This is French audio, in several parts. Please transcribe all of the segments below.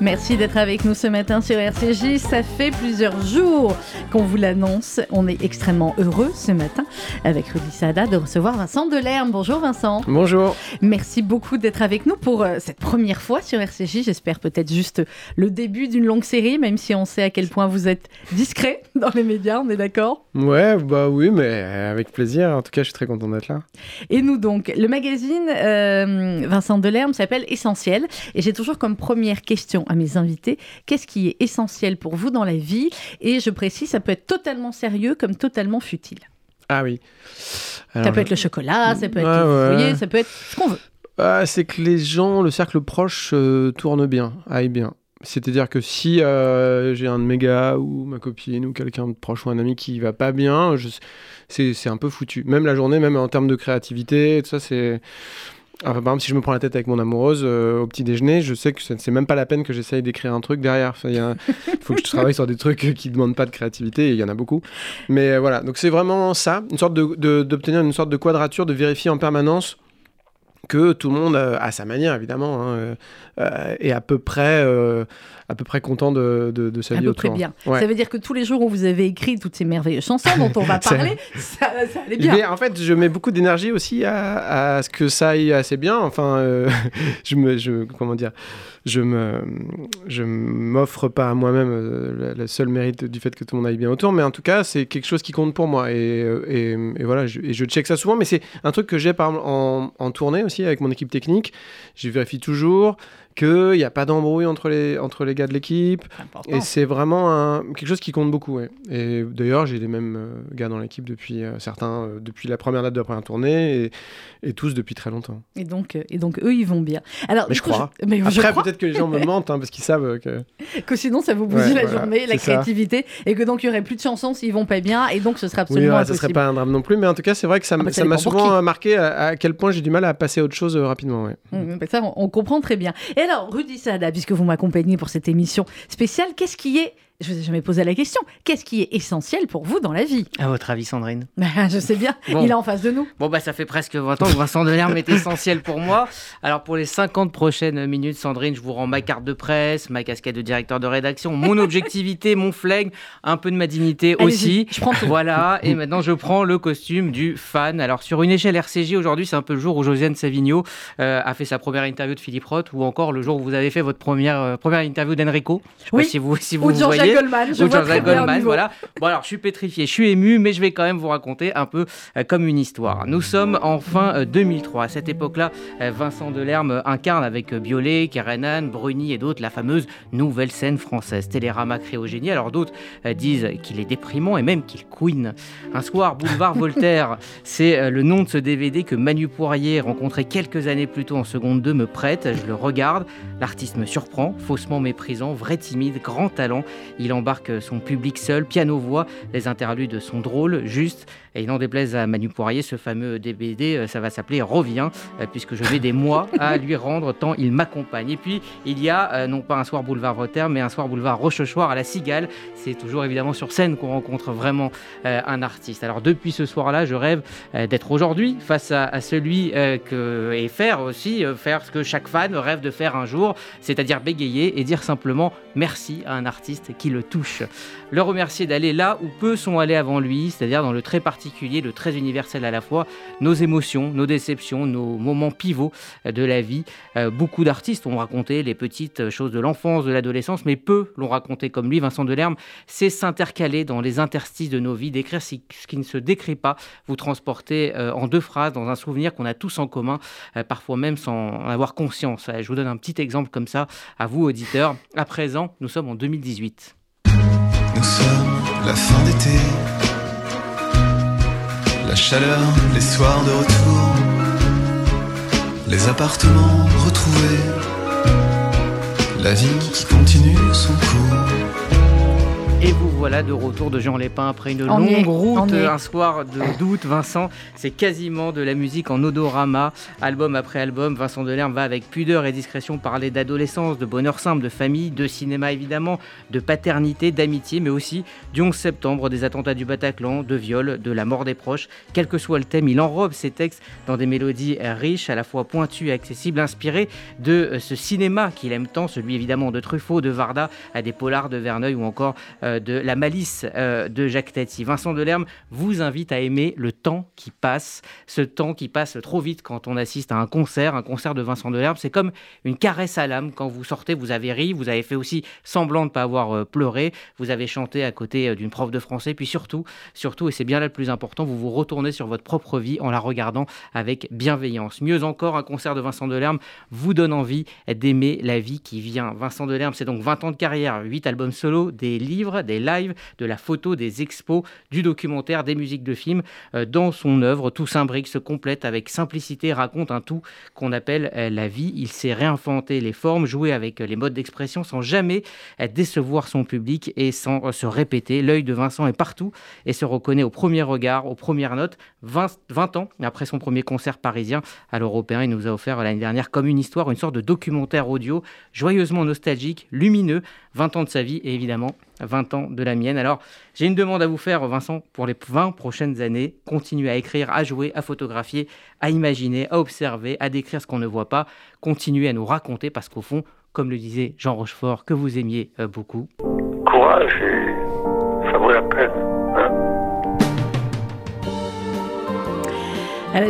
Merci d'être avec nous ce matin sur RCJ. Ça fait plusieurs jours qu'on vous l'annonce. On est extrêmement heureux ce matin avec Rudy Sada de recevoir Vincent Delerme. Bonjour Vincent. Bonjour. Merci beaucoup d'être avec nous pour euh, cette première fois sur RCJ. J'espère peut-être juste le début d'une longue série, même si on sait à quel point vous êtes discret dans les médias, on est d'accord? Ouais, bah oui, mais avec plaisir. En tout cas, je suis très content d'être là. Et nous donc, le magazine euh, Vincent Delerme s'appelle Essentiel. Et j'ai toujours comme première question à mes invités, qu'est-ce qui est essentiel pour vous dans la vie Et je précise, ça peut être totalement sérieux comme totalement futile. Ah oui. ça peut être le chocolat, ça peut être vous voyez, ça peut être ce qu'on veut. Ah, c'est que les gens, le cercle proche euh, tourne bien, aille bien. C'est-à-dire que si euh, j'ai un de mes gars ou ma copine ou quelqu'un de proche ou un ami qui va pas bien, c'est un peu foutu. Même la journée, même en termes de créativité, tout ça, c'est par exemple, si je me prends la tête avec mon amoureuse euh, au petit déjeuner, je sais que c'est même pas la peine que j'essaye d'écrire un truc derrière. Il faut que je travaille sur des trucs qui demandent pas de créativité, et il y en a beaucoup. Mais euh, voilà, donc c'est vraiment ça, une sorte d'obtenir une sorte de quadrature, de vérifier en permanence que tout le monde, à sa manière évidemment, hein, euh, est à peu près à peu près content de, de, sa vie À peu près bien. Ça veut dire que tous les jours où vous avez écrit toutes ces merveilleuses chansons dont on va parler, ça, allait bien. Mais en fait, je mets beaucoup d'énergie aussi à, à, ce que ça aille assez bien. Enfin, euh, je me, je, comment dire, je me, je m'offre pas à moi-même euh, le seul mérite du fait que tout le monde aille bien autour, mais en tout cas, c'est quelque chose qui compte pour moi. Et, et, et voilà, je, et je check ça souvent, mais c'est un truc que j'ai par en, en tournée aussi avec mon équipe technique. Je vérifie toujours qu'il n'y a pas d'embrouille entre les, entre les gars de l'équipe. Et c'est vraiment un, quelque chose qui compte beaucoup. Et d'ailleurs, j'ai les mêmes euh, gars dans l'équipe depuis euh, certains, euh, depuis la première date de la première tournée et, et, tous depuis très longtemps. Et donc, et donc eux, ils vont bien. Alors, mais je crois. Mais Après, peut-être que les gens me mentent hein, parce qu'ils savent que. que sinon, ça vous bousille la journée, la créativité, et que donc il n'y aurait plus de chansons s'ils vont pas bien, et donc ce serait absolument oui, Ce serait pas un drame non plus, mais en tout cas, c'est vrai que ça ah, m'a souvent marqué à, quel point j'ai du mal à passer à autre chose rapidement. Mmh, ça, on, on, comprend très bien. Et alors, Rudy Sada, puisque vous m'accompagnez pour cette émission spéciale, qu'est-ce qui est je vous ai jamais posé la question. Qu'est-ce qui est essentiel pour vous dans la vie? À votre avis, Sandrine? Bah, Je sais bien, il est en face de nous. Bon, bah ça fait presque 20 ans que Vincent Delerme est essentiel pour moi. Alors pour les 50 prochaines minutes, Sandrine, je vous rends ma carte de presse, ma casquette de directeur de rédaction, mon objectivité, mon flegme, un peu de ma dignité aussi. Je prends tout. Voilà, et maintenant je prends le costume du fan. Alors sur une échelle RCJ, aujourd'hui, c'est un peu le jour où Josiane Savigno euh, a fait sa première interview de Philippe Roth, ou encore le jour où vous avez fait votre première, euh, première interview d'Enrico. Je sais oui. pas si vous, si vous, voyez. Goldman, je Goldman, voilà. Bon alors, je suis pétrifié, je suis ému, mais je vais quand même vous raconter un peu euh, comme une histoire. Nous sommes en fin 2003. Euh, à cette époque-là, euh, Vincent Delerme incarne avec Biolay, Karenan, Bruni et d'autres la fameuse nouvelle scène française, Télérama Créogénie. Alors d'autres disent qu'il est déprimant et même qu'il couine. Un soir, boulevard Voltaire, c'est le nom de ce DVD que Manu Poirier, rencontré quelques années plus tôt en seconde 2, me prête. Je le regarde. L'artiste me surprend, faussement méprisant, vrai timide, grand talent. Il embarque son public seul, piano-voix, les interludes sont drôles, justes, et n'en déplaise à Manu Poirier, ce fameux DBD, euh, ça va s'appeler Revient, euh, puisque je mets des mois à lui rendre tant il m'accompagne. Et puis, il y a euh, non pas un soir boulevard Voltaire, mais un soir boulevard Rochechouart à la Cigale. C'est toujours évidemment sur scène qu'on rencontre vraiment un artiste. Alors, depuis ce soir-là, je rêve d'être aujourd'hui face à, celui que, et faire aussi, faire ce que chaque fan rêve de faire un jour, c'est-à-dire bégayer et dire simplement merci à un artiste qui le touche. Le remercier d'aller là où peu sont allés avant lui, c'est-à-dire dans le très particulier, le très universel à la fois, nos émotions, nos déceptions, nos moments pivots de la vie. Euh, beaucoup d'artistes ont raconté les petites choses de l'enfance, de l'adolescence, mais peu l'ont raconté comme lui, Vincent Delerme. C'est s'intercaler dans les interstices de nos vies, d'écrire ce qui ne se décrit pas, vous transporter euh, en deux phrases dans un souvenir qu'on a tous en commun, euh, parfois même sans avoir conscience. Je vous donne un petit exemple comme ça à vous, auditeurs. À présent, nous sommes en 2018. Nous sommes la fin d'été, la chaleur, les soirs de retour, les appartements retrouvés, la vie qui continue son cours. Et vous voilà de retour de Jean Lépin après une longue route, un soir d'août. Vincent, c'est quasiment de la musique en odorama, album après album. Vincent Delerme va avec pudeur et discrétion parler d'adolescence, de bonheur simple, de famille, de cinéma évidemment, de paternité, d'amitié, mais aussi du 11 septembre, des attentats du Bataclan, de viol, de la mort des proches. Quel que soit le thème, il enrobe ses textes dans des mélodies riches, à la fois pointues et accessibles, inspirées de euh, ce cinéma qu'il aime tant, celui évidemment de Truffaut, de Varda, à des polars de Verneuil ou encore euh, de La Malice euh, de Jacques Tati. Vincent Delerme vous invite à aimer le temps qui passe, ce temps qui passe trop vite quand on assiste à un concert, un concert de Vincent Delerme. C'est comme une caresse à l'âme. Quand vous sortez, vous avez ri, vous avez fait aussi semblant de ne pas avoir euh, pleuré, vous avez chanté à côté d'une prof de français, puis surtout, surtout, et c'est bien là le plus important, vous vous retournez sur votre propre vie en la regardant avec bienveillance. Mieux encore, un concert de Vincent Delerme vous donne envie d'aimer la vie qui vient. Vincent Delerme, c'est donc 20 ans de carrière, 8 albums solo, des livres, des lives, de la photo, des expos, du documentaire, des musiques de films. Euh, dans son œuvre, tout s'imbrique, se complète avec simplicité, raconte un tout qu'on appelle euh, la vie. Il sait réinventer les formes, jouer avec les modes d'expression sans jamais euh, décevoir son public et sans se répéter. L'œil de Vincent est partout et se reconnaît au premier regard, aux premières notes. 20, 20 ans après son premier concert parisien à l'Européen, il nous a offert l'année dernière comme une histoire, une sorte de documentaire audio joyeusement nostalgique, lumineux, 20 ans de sa vie et évidemment 20 ans de la mienne. Alors, j'ai une demande à vous faire, Vincent, pour les 20 prochaines années. Continuez à écrire, à jouer, à photographier, à imaginer, à observer, à décrire ce qu'on ne voit pas. Continuez à nous raconter parce qu'au fond, comme le disait Jean Rochefort, que vous aimiez euh, beaucoup. Courage et ça vaut la peine.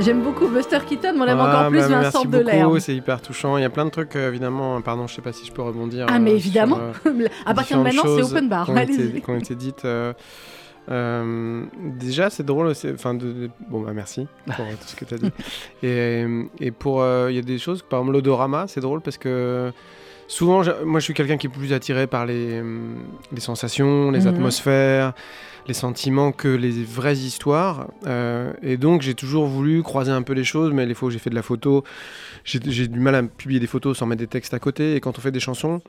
J'aime beaucoup Buster Keaton, mais on aime encore plus bah, Vincent Delerme. C'est hyper touchant. Il y a plein de trucs, euh, évidemment. Pardon, je sais pas si je peux rebondir. Ah, mais euh, évidemment. Euh, à partir de maintenant, c'est open bar. Qui ont été dites. déjà, c'est drôle. Enfin, de, bon, bah merci pour tout ce que tu as dit. Et, et pour, il y a des choses, par exemple l'odorama, c'est drôle parce que souvent, moi, je suis quelqu'un qui est plus attiré par les, les sensations, les mhm. atmosphères les sentiments que les vraies histoires. Euh, et donc j'ai toujours voulu croiser un peu les choses, mais les fois où j'ai fait de la photo, j'ai du mal à publier des photos sans mettre des textes à côté. Et quand on fait des chansons,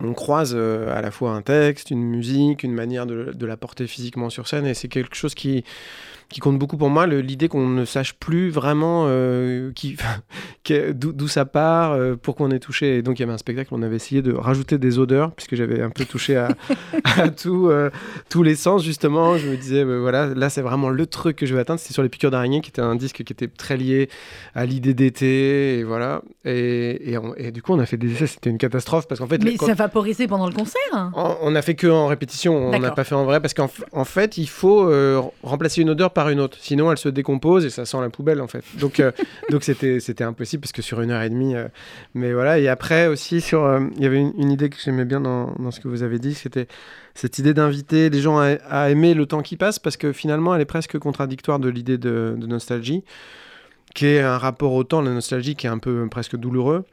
on croise euh, à la fois un texte, une musique, une manière de, de la porter physiquement sur scène. Et c'est quelque chose qui qui compte beaucoup pour moi, l'idée qu'on ne sache plus vraiment euh, d'où ça part, euh, pourquoi on est touché. Et donc il y avait un spectacle, on avait essayé de rajouter des odeurs, puisque j'avais un peu touché à, tout, euh, tous les sens justement. Je me disais, bah, voilà, là c'est vraiment le truc que je vais atteindre. C'était sur les piqûres d'araignée, qui était un disque qui était très lié à l'idée d'été, et voilà. Et, et, du coup on a fait des essais, c'était une catastrophe, parce qu'en fait... Mais ça vaporisait pendant le concert on, a fait que en répétition, on n'a pas fait en vrai, parce qu'en en fait il faut remplacer une odeur par une autre. Sinon, elle se décompose et ça sent la poubelle, en fait. Donc, euh, donc c'était, c'était impossible parce que sur une heure et demie. Euh, mais voilà. Et après aussi, sur, euh, il y avait une, idée que j'aimais bien dans, dans, ce que vous avez dit, c'était cette idée d'inviter les gens à, aimer le temps qui passe parce que finalement, elle est presque contradictoire de l'idée de, de nostalgie, qui est un rapport au temps, la nostalgie qui est un peu presque douloureux.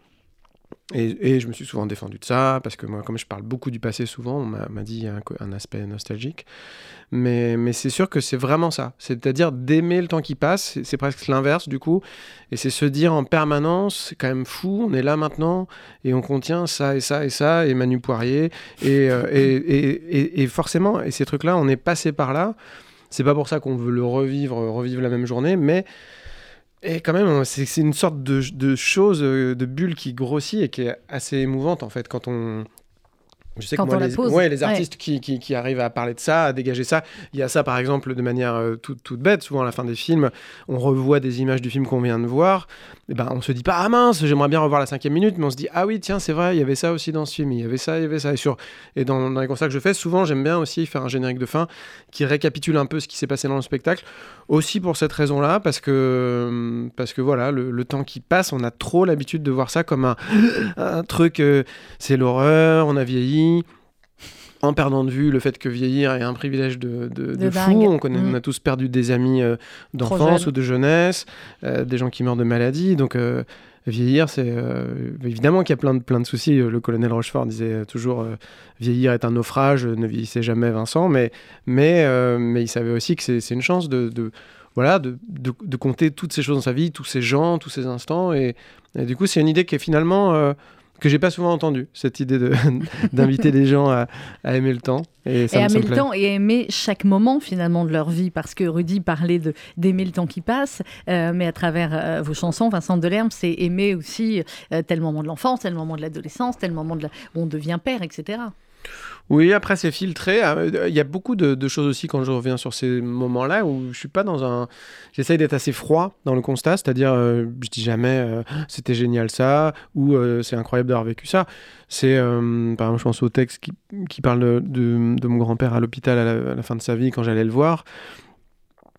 Et, je me suis souvent défendu de ça, parce que moi, comme je parle beaucoup du passé souvent, on m'a dit a un, aspect nostalgique. Mais, mais c'est sûr que c'est vraiment ça. C'est-à-dire d'aimer le temps qui passe, c'est presque l'inverse du coup. Et c'est se dire en permanence, c'est quand même fou, on est là maintenant, et on contient ça et ça et ça, et Manu Poirier. Et, euh, et, et, forcément, et ces trucs-là, on est passé par là. C'est pas pour ça qu'on veut le revivre, revivre la même journée, mais et quand même, c'est une sorte de, de, chose, euh, de bulle qui grossit et qui est assez émouvante en fait quand on, je sais que moi, les, ouais, les artistes qui, qui, qui, arrivent à parler de ça, à dégager ça, il y a ça par exemple de manière euh, toute, toute, bête. Souvent à la fin des films, on revoit des images du film qu'on vient de voir. Et ben, on se dit pas ah mince, j'aimerais bien revoir la cinquième minute, mais on se dit ah oui tiens c'est vrai, il y avait ça aussi dans ce film, il y avait ça, il y avait ça. Et, sur, et dans, dans les concerts que je fais, souvent j'aime bien aussi faire un générique de fin qui récapitule un peu ce qui s'est passé dans le spectacle. Aussi pour cette raison-là, parce que parce que voilà, le, temps qui passe, on a trop l'habitude de voir ça comme un, un truc, euh, c'est l'horreur, on a vieilli en perdant de vue le fait que vieillir est un privilège de, fou. On, connaît, on mm. a tous perdu des amis euh, d'enfance ou de jeunesse, euh, des gens qui meurent de maladie. Donc euh, vieillir, c'est évidemment qu'il y a plein de, plein de soucis. Le colonel Rochefort disait toujours vieillir est un naufrage, ne vieillissez jamais Vincent, mais, mais, mais il savait aussi que c'est une chance de, voilà, de, compter toutes ces choses dans sa vie, tous ces gens, tous ces instants. Et, et du coup, c'est une idée qui est finalement que j'ai pas souvent entendu, cette idée de- d'inviter les gens à, à aimer le temps. Et, ça et me- aimer me le temps et aimer chaque moment finalement de leur vie parce que Rudy parlait de d'aimer le temps qui passe euh, mais à travers euh, vos chansons Vincent Delerme c'est aimer aussi euh, tel moment de l'enfance tel moment de l'adolescence tel moment de la- où on devient père etc Oui, après c'est filtré. Euh, Il y a beaucoup de, choses aussi quand je reviens sur ces moments-là où je suis pas dans un. J'essaye d'être assez froid dans le constat, c'est-à-dire euh, je dis jamais euh, c'était génial ça ou euh, c'est incroyable d'avoir vécu ça. C'est par exemple je pense au texte qui, qui parle de, de- mon grand-père à l'hôpital à la, fin de sa vie quand j'allais le voir.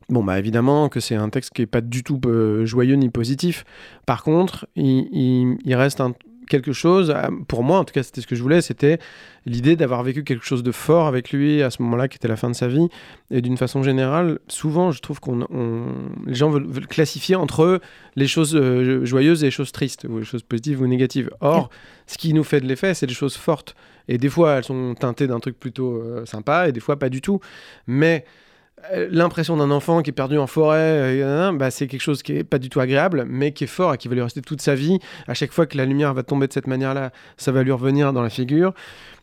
Bon, bah évidemment que c'est un texte qui est pas du tout joyeux ni positif. Par contre, il, il- il reste un- quelque chose, euh, pour moi en tout cas c'était ce que je voulais, c'était l'idée d'avoir vécu quelque chose de fort avec lui à ce moment-là qui était la fin de sa vie. Et d'une façon générale, souvent je trouve qu'on on- les gens veulent, veulent classifier entre les choses euh, joyeuses et les choses tristes, ou les choses positives ou négatives. Or, ce qui nous fait de l'effet, c'est des choses fortes. Et des fois, elles sont teintées d'un truc plutôt euh, sympa, et des fois pas du tout. Mais l'impression d'un enfant qui est perdu en forêt, euh, bah, c'est quelque chose qui est pas du tout agréable, mais qui est fort et qui va lui rester toute sa vie. À chaque fois que la lumière va tomber de cette manière-là, ça va lui revenir dans la figure.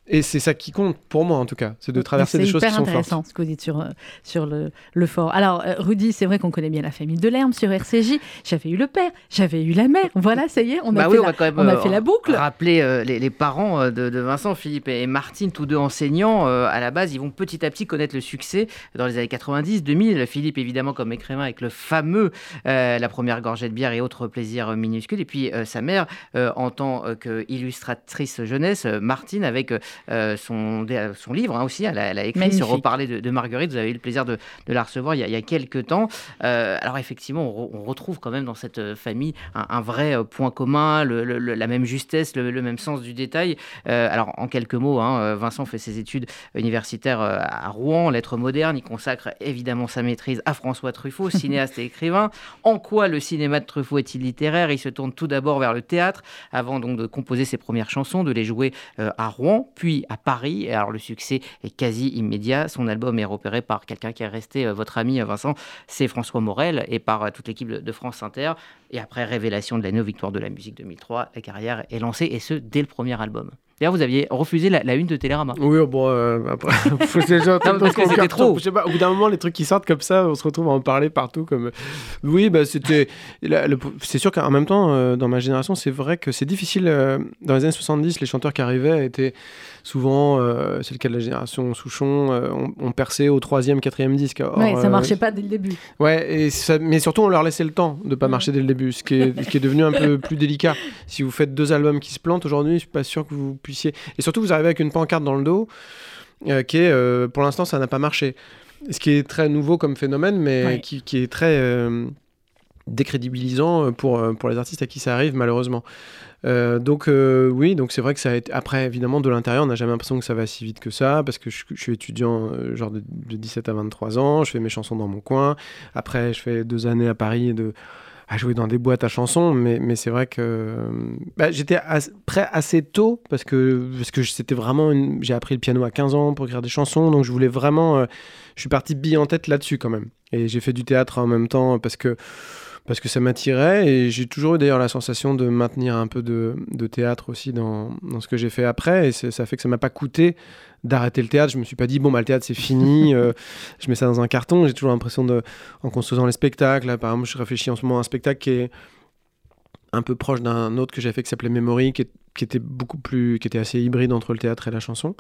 Et c'est ça qui compte, pour moi en tout cas, c'est de traverser des choses C'est qui hyper sont fortes. intéressant ce que vous dites sur, euh, sur le, le fort. Alors, euh, Rudy, c'est vrai qu'on connaît bien la famille de Lerme sur RCJ. J'avais eu le père, j'avais eu la mère. Voilà, ça y est, on a, Bah fait, oui, on la, quand même on a euh, fait la boucle. Rappeler euh, les, les parents de, de Vincent, Philippe et Martine, tous deux enseignants, euh, à la base, ils vont petit à petit connaître le succès dans les années 90, 2000. Philippe, évidemment, comme écrivain, avec le fameux euh, La première gorgée de bière et autres plaisirs minuscules. Et puis euh, sa mère, euh, en tant qu'illustratrice jeunesse, Martine, avec euh, son, son livre hein, aussi, elle a, elle a écrit Magnifique. sur Reparler de, de Marguerite. Vous avez eu le plaisir de, de la recevoir il y a, il y a quelques temps. Euh, alors effectivement, on, re- on retrouve quand même dans cette euh, famille un, un vrai point commun, le- la même justesse, le, le même sens du détail. Euh, alors en quelques mots, hein, Vincent fait ses études universitaires à Rouen, lettres modernes. Il consacre évidemment sa maîtrise à François Truffaut, cinéaste et écrivain. En quoi le cinéma de Truffaut est-il littéraire? Il se tourne tout d'abord vers le théâtre, avant donc de composer ses premières chansons, de les jouer à Rouen, puis à Paris. Alors le succès est quasi immédiat. Son album est repéré par quelqu'un qui est resté euh, votre ami euh, Vincent, c'est François Morel, et par euh, toute l'équipe de, France Inter. Et après révélation de la néo victoire de la musique 2003, la carrière est lancée, et ce dès le premier album. D'ailleurs, vous aviez refusé la, la une de Télérama. Oui, bon, euh, après, faut que les gens- Non, parce que qu'on c'était trop. Je sais pas, au bout d'un moment, les trucs qui sortent comme ça, on se retrouve à en parler partout. Comme... Oui, bah, c'était. C'est sûr qu'en même temps, euh, dans ma génération, c'est vrai que c'est difficile. euh, dans les années 70, les chanteurs qui arrivaient étaient souvent, euh, c'est le cas de la génération Souchon, euh, on, on perçait au troisième, quatrième disque. Or, Ouais, ça euh, marchait pas dès le début. Ouais, et ça- mais surtout on leur laissait le temps de pas Mhm. marcher dès le début, ce qui, est, ce qui est devenu un peu plus délicat. Si vous faites deux albums qui se plantent aujourd'hui, je suis pas sûr que vous puissiez. Et surtout, vous arrivez avec une pancarte dans le dos, euh, qui est, euh, pour l'instant, ça n'a pas marché. Ce qui est très nouveau comme phénomène, mais Ouais. qui, qui est très euh, décrédibilisant pour, pour les artistes à qui ça arrive, malheureusement. Donc oui, donc c'est vrai que ça a été... Après, évidemment, de l'intérieur, on n'a jamais l'impression que ça va si vite que ça, parce que je, je suis étudiant genre de, de 17 à 23 ans, je fais mes chansons dans mon coin. Après, je fais deux années à Paris de à jouer dans des boîtes à chansons, mais, mais c'est vrai que euh, bah, j'étais prêt assez tôt parce que, parce que c'était vraiment. une- J'ai appris le piano à 15 ans pour écrire des chansons, donc je voulais vraiment. euh, je suis parti bille en tête là-dessus quand même. Et j'ai fait du théâtre en même temps parce que parce que ça m'attirait et j'ai toujours eu d'ailleurs la sensation de maintenir un peu de, de théâtre aussi dans, dans ce que j'ai fait après et ça fait que ça m'a pas coûté d'arrêter le théâtre. Je me suis pas dit bon bah le théâtre c'est fini euh, je mets ça dans un carton. J'ai toujours l'impression de en construisant les spectacles là, par exemple je réfléchis en ce moment à un spectacle qui est un peu proche d'un autre que j'ai fait qui s'appelait Memory qui, était beaucoup plus qui était assez hybride entre le théâtre et la chanson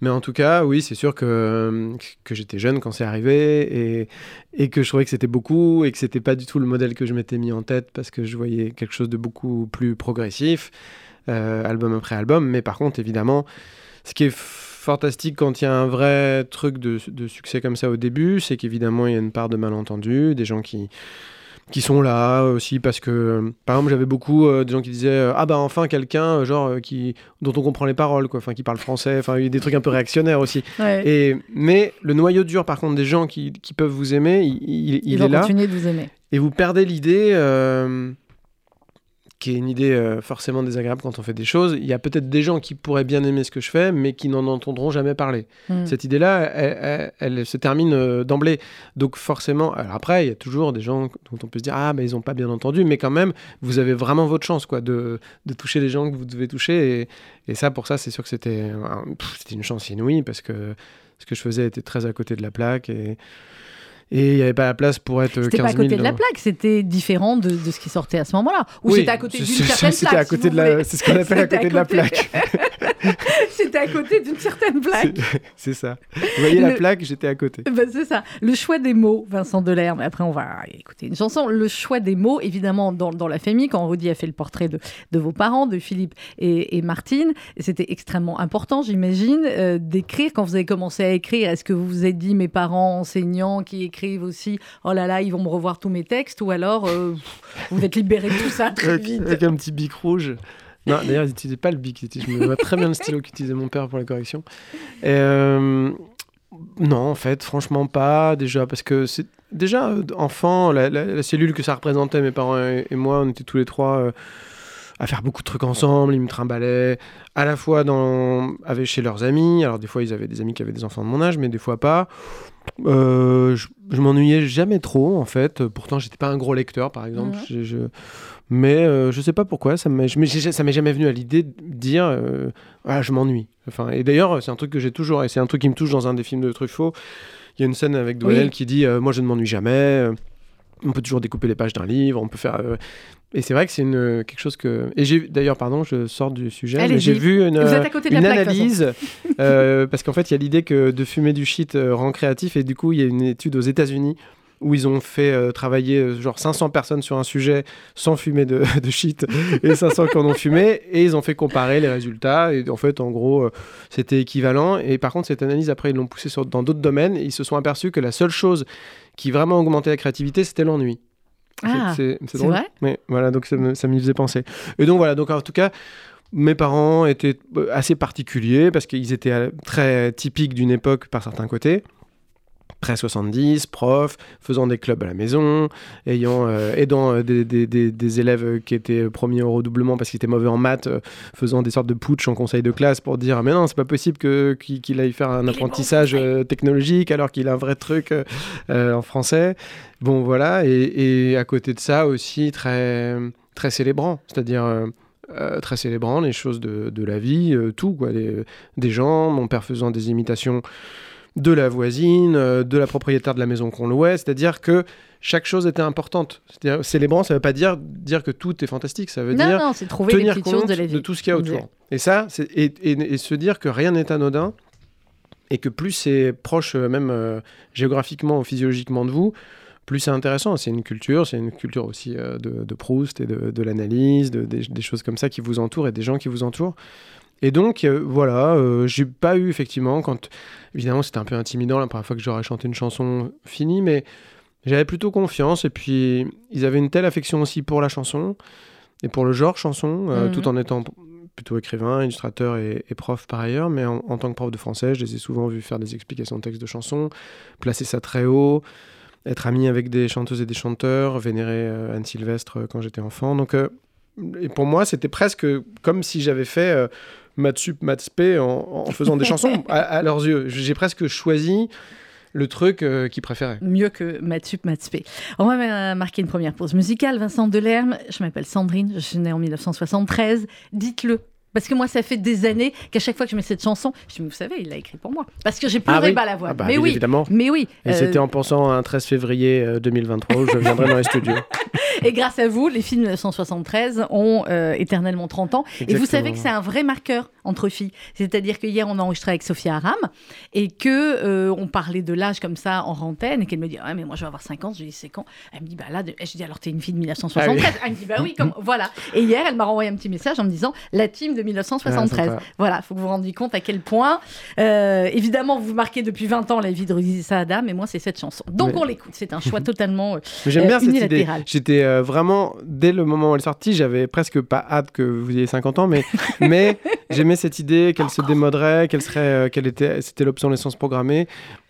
mais en tout cas oui c'est sûr que que j'étais jeune quand c'est arrivé et et que je trouvais que c'était beaucoup et que c'était pas du tout le modèle que je m'étais mis en tête parce que je voyais quelque chose de beaucoup plus progressif, euh, album après album. Mais par contre, évidemment, ce qui est fantastique quand il y a un vrai truc de, de succès comme ça au début, c'est qu'évidemment, il y a une part de malentendu, des gens qui qui sont là aussi parce que euh, par exemple j'avais beaucoup euh, de gens qui disaient euh, ah bah enfin quelqu'un euh, genre euh, qui dont on comprend les paroles quoi enfin qui parle français enfin il y a des trucs un peu réactionnaires aussi Ouais. et mais le noyau dur par contre des gens qui, qui peuvent vous aimer il, il- il Ils est vont là continuer de vous aimer. et vous perdez l'idée euh, qui est une idée euh, forcément désagréable quand on fait des choses. Il y a peut-être des gens qui pourraient bien aimer ce que je fais, mais qui n'en entendront jamais parler. Mm. Cette idée-là, elle, elle- elle se termine euh, d'emblée. Donc forcément, alors après, il y a toujours des gens dont on peut se dire ah mais ils n'ont pas bien entendu, mais quand même, vous avez vraiment votre chance quoi de, de toucher les gens que vous devez toucher. Et, et ça, pour ça, c'est sûr que c'était un- pff, c'était une chance inouïe parce que ce que je faisais était très à côté de la plaque et et il n'y avait pas la place pour être 15 000 C'était pas à côté de la plaque, c'était différent de, de ce qui sortait à ce moment-là. Ou Oui, c'était à côté d'une certaine c'était plaque. à côté de la- c'est ce qu'on appelle à côté de la plaque. c'était à côté d'une certaine plaque. C'est- ça. Vous voyez la plaque, j'étais à côté. Ben, c'est ça. Le choix des mots, Vincent Delerme. Après, on va écouter une chanson. Le choix des mots, évidemment, dans, dans la famille, quand Rudy a fait le portrait de, de vos parents, de Philippe et, et Martine, c'était extrêmement important, j'imagine, euh, d'écrire. Quand vous avez commencé à écrire, est-ce que vous vous êtes dit, mes parents enseignants qui écrivent aussi, oh là là, ils vont me revoir tous mes textes, ou alors euh, vous êtes libéré de tout ça très avec, vite avec un petit bic rouge. Non, d'ailleurs, ils n'utilisaient pas le bic. Je me vois très bien le stylo qu'utilisait mon père pour la correction. Et, euh, non, en fait, franchement pas. Déjà, parce que c'est déjà euh, enfant, la, la- la cellule que ça représentait, mes parents et, et moi, on était tous les trois euh, à faire beaucoup de trucs ensemble. Ils me trimbalaient à la fois dans, avec, chez leurs amis. Alors, des fois, ils avaient des amis qui avaient des enfants de mon âge, mais des fois pas. Euh, je, je m'ennuyais jamais trop en fait. Pourtant, j'étais pas un gros lecteur, par exemple. Mhm. Je- je- Mais euh, je sais pas pourquoi, ça m'est jamais venu à l'idée de dire euh, ah, je m'ennuie. Enfin, et d'ailleurs, c'est un truc que j'ai toujours, et c'est un truc qui me touche dans un des films de Truffaut. Il y a une scène avec Doyle Oui. qui dit Moi, je ne m'ennuie jamais. On peut toujours découper les pages d'un livre. On peut faire. euh, Et c'est vrai que c'est une quelque chose que. Et j'ai d'ailleurs, pardon, je sors du sujet, mais Allez-y. j'ai vu une, Vous êtes à côté de la une plaque, analyse euh, parce qu'en fait, il y a l'idée que de fumer du shit euh, rend créatif, et du coup, il y a une étude aux États-Unis où ils ont fait euh, travailler genre 500 personnes sur un sujet sans fumer de, de shit et 500 qui en ont fumé et ils ont fait comparer les résultats et en fait en gros euh, c'était équivalent et par contre cette analyse après ils l'ont poussée dans d'autres domaines et ils se sont aperçus que la seule chose qui vraiment augmentait la créativité c'était l'ennui. Ah, c'est drôle. vrai Mais voilà donc ça me- ça m'y faisait penser. Et donc voilà donc en tout cas mes parents étaient euh, assez particuliers parce qu'ils étaient euh, très typiques d'une époque par certains côtés près 70, profs, faisant des clubs à la maison, ayant, euh, aidant euh, des, des- des- des élèves qui étaient premiers au redoublement parce qu'ils étaient mauvais en maths, euh, faisant des sortes de putsch en conseil de classe pour dire mais non, c'est pas possible que, qu'il, aille faire un Il apprentissage bon technologique alors qu'il a un vrai truc en français. Bon voilà, et, et à côté de ça aussi très, très célébrant, c'est-à-dire... euh, très célébrant les choses de, de la vie, euh, tout quoi, des gens, mon père faisant des imitations de la voisine, euh, de la propriétaire de la maison qu'on louait, c'est-à-dire que chaque chose était importante. C'est-à-dire, célébrant, ça veut pas dire, dire que tout est fantastique, ça veut Non, dire non, c'est trouver tenir compte de la vie. tout ce qu'il y a autour. Et ça, c'est, et, et- et se dire que rien n'est anodin, et que plus c'est proche, euh, même euh, géographiquement ou physiologiquement de vous, plus c'est intéressant. C'est une culture, c'est une culture aussi euh, de, de Proust et de, de l'analyse, de- des, des choses comme ça qui vous entourent et des gens qui vous entourent. Et donc, euh, voilà, euh, j'ai pas eu effectivement, quand. Évidemment, c'était un peu intimidant la première fois que j'aurais chanté une chanson finie, mais j'avais plutôt confiance. Et puis, ils avaient une telle affection aussi pour la chanson et pour le genre chanson, euh, Mhm. tout en étant plutôt écrivain, illustrateur et, et prof par ailleurs. Mais en, en tant que prof de français, je les ai souvent vus faire des explications de textes de chansons, placer ça très haut, être ami avec des chanteuses et des chanteurs, vénérer euh, Anne Sylvestre quand j'étais enfant. Donc, et pour moi, c'était presque comme si j'avais fait euh, maths sup, maths spé en, en faisant des chansons à, à leurs yeux. J'ai presque choisi le truc euh, qu'ils préféraient. Mieux que Matsup Matspé. On va marquer une première pause musicale. Vincent Delerme, je m'appelle Sandrine, je suis née en 1973. Dites-le. Parce que moi, ça fait des années qu'à chaque fois que je mets cette chanson, je dis, mais vous savez, il l'a écrit pour moi. Parce que j'ai pleuré Ah oui la voix. Ah bah, mais oui, évidemment. mais oui. Et Euh, c'était en pensant à un 13 février euh, 2023 où je viendrai dans les studios. Et grâce à vous, les films 1973 ont euh, éternellement 30 ans. Et vous savez que c'est un vrai marqueur entre filles. C'est-à-dire que hier, on a enregistré avec Sophia Aram et que euh, on parlait de l'âge comme ça en rantaine et qu'elle me dit ah mais moi je vais avoir 50 je lui dis c'est quand? Elle me dit bah là de- je dis alors t'es une fille de 1973 Ah Elle me dit bah oui comme voilà. Et hier elle m'a renvoyé un petit message en me disant la team de 1973. Ah, voilà, faut que vous vous rendiez compte à quel point euh, évidemment vous marquez depuis 20 ans la vie de Rudy Saada mais moi c'est cette chanson. Donc Mais- on l'écoute, c'est un choix totalement euh, J'aime Euh, bien cette idée. J'étais euh, vraiment, dès le moment où elle est sortie, j'avais presque pas hâte que vous ayez 50 ans, mais, mais j'aimais cette idée qu'elle se démoderait, qu'elle serait, euh, qu'elle était, c'était l'obsolescence programmée.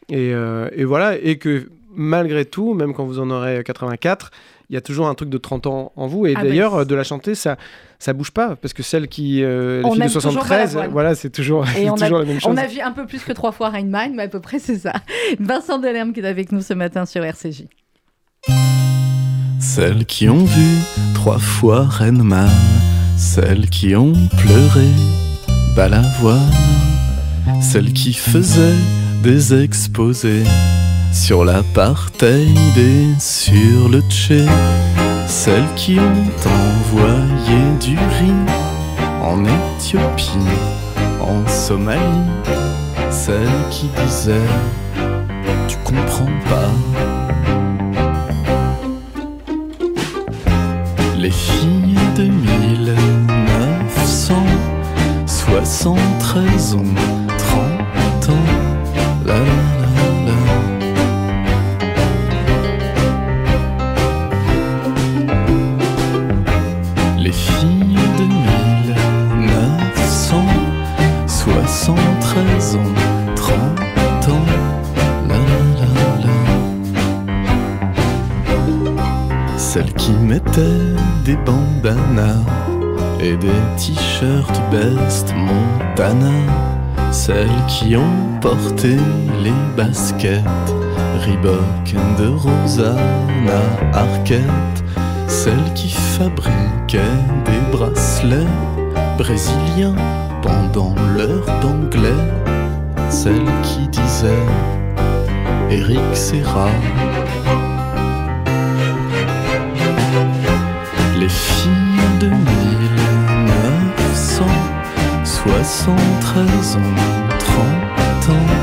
Et, euh, et voilà, et que malgré tout, même quand vous en aurez 84, il y a toujours un truc de 30 ans en vous. Et Ah d'ailleurs, bah, euh, de la chanter, ça ça bouge pas. Parce que celle qui. euh, les On filles de aime toujours 73, Balavoine. voilà, c'est toujours, Et on a, toujours la même chose. on a vu un peu plus que trois fois Rainman, mais à peu près c'est ça. Vincent Delerme qui est avec nous ce matin sur RCJ. Celles qui ont vu trois fois Renman, celles qui ont pleuré Balavoine, celles qui faisaient des exposés sur l'apartheid et sur le Tché, celles qui ont envoyé du riz en Éthiopie, en Somalie, celles qui disaient Tu comprends pas. Les filles de 1973 ont 30 ans. La la la la. Les filles de 1973 ont 30 ans. La la la la. Celles qui mettaient des bandanas et des t-shirts Best Montana. Celles qui ont porté les baskets Reebok de Rosanna Arquette. Celles qui fabriquaient des bracelets brésiliens pendant l'heure d'anglais. Celles qui disaient Eric Serra. Les filles de 1973 ont 30 ans.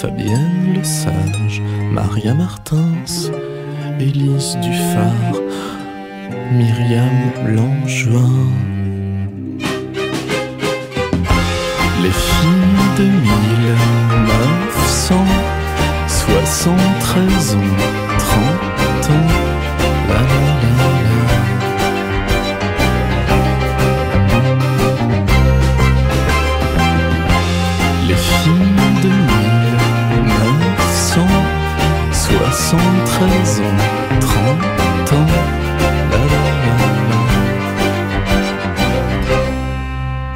Fabienne le Sage, Maria Martins, Élise Dufard, Myriam Langevin. Les filles de 1973 ont 1973 ont 30 ans. La la la.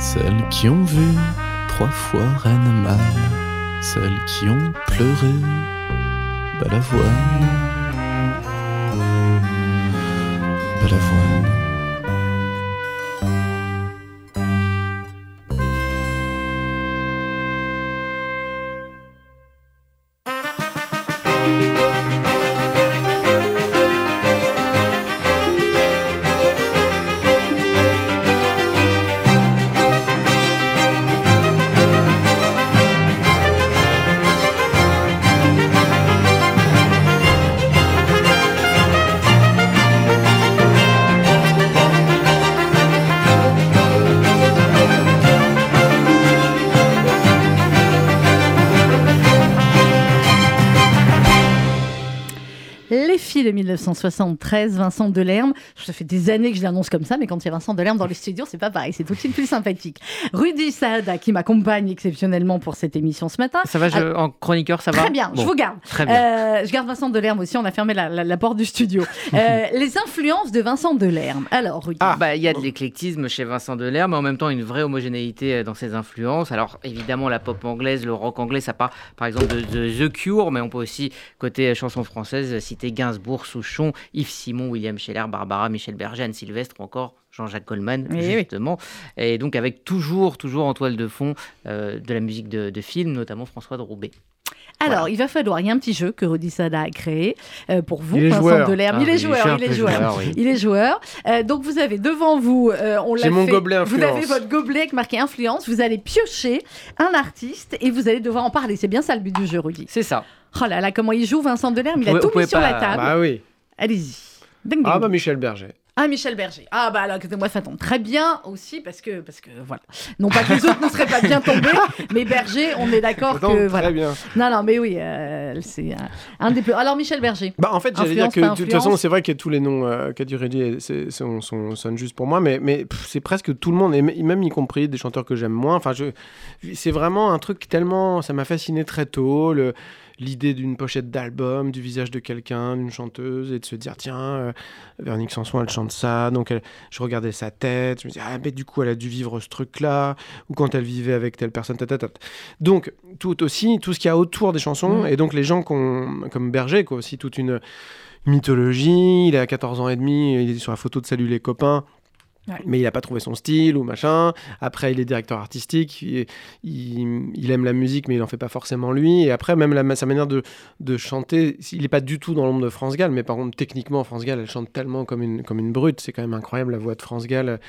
Celles qui ont vu trois fois Renman, celles qui ont pleuré. Balavoine. 1973, Vincent Delerme. Ça fait des années que je l'annonce comme ça, mais quand il y a Vincent Delerme dans le studio, c'est pas pareil, c'est tout de suite plus sympathique. Rudy Saada, qui m'accompagne exceptionnellement pour cette émission ce matin. Ça va, je- en chroniqueur, ça va Très bien, je Bon, vous garde. Très bien. Euh, je garde Vincent Delerme aussi, on a fermé la, la- la porte du studio. Euh, les influences de Vincent Delerme. Alors, Rudy. Bah, il y a de l'éclectisme chez Vincent Delerme, mais en même temps une vraie homogénéité euh, dans ses influences. Alors évidemment la pop anglaise, le rock anglais, ça part par exemple de, de The Cure, mais on peut aussi côté euh, chanson française euh, citer Gainsbourg, Souchon, Yves Simon, William Scheller, Barbara, Michel Berger, Anne Sylvestre ou encore Jean-Jacques Goldman oui. justement. Et donc avec toujours toujours en toile de fond euh, de la musique de, de film, notamment François de Roubaix. Alors, il va falloir, il y a un petit jeu que Rudy Sada a créé euh, pour vous, Il est Vincent joueur. Delerme. Ah il est joueur, il est joueur. joueur, oui. Il est joueur. Euh, donc, vous avez devant vous, euh, on l'a mon fait- gobelet Vous influence. avez votre gobelet avec marqué influence. Vous allez piocher un artiste et vous allez devoir en parler. C'est bien ça le but du jeu, Rudy. C'est ça. Oh là là, comment il joue Vincent Delerme? Il Vous a tout vous mis sur la table. Bah oui. Allez-y. Ah bah Michel Berger. Ah, Michel Berger. Ah, bah alors, écoutez-moi, ça tombe très bien aussi, parce que, parce que voilà. Non pas que les autres ne seraient pas bien tombés, mais Berger, on est d'accord que. très Voilà. bien. Non, non, mais oui, euh, c'est un, un des plus. Alors, Michel Berger. Bah, en fait, j'allais dire que de toute façon, c'est vrai que tous les noms euh, qu'a dit c'est- sont, sont- sonnent juste pour moi, mais, mais c'est presque tout le monde, et même y compris des chanteurs que j'aime moins. Enfin, je, c'est vraiment un truc tellement. Ça m'a fasciné très tôt. Le, L'idée d'une pochette d'album, du visage de quelqu'un, d'une chanteuse, et de se dire tiens, euh, Véronique Sanson, elle chante ça. Donc, elle- je regardais sa tête, je me disais ah, mais du coup, elle a dû vivre ce truc-là, ou quand elle vivait avec telle personne, ta, ta, ta. Donc, tout aussi, tout ce qu'il y a autour des chansons, Mm. et donc les gens comme Berger, quoi, aussi toute une mythologie. Il a 14 ans et demi, il est sur la photo de Salut les copains. Ouais. Mais il n'a pas trouvé son style ou machin. Après, il est directeur artistique. Il, il- il aime la musique, mais il n'en fait pas forcément lui. Et après, même la- sa manière de, de chanter, il n'est pas du tout dans l'ombre de France Gall. Mais par contre, techniquement, France Gall, elle chante tellement comme une, comme une brute. C'est quand même incroyable la voix de France Gall.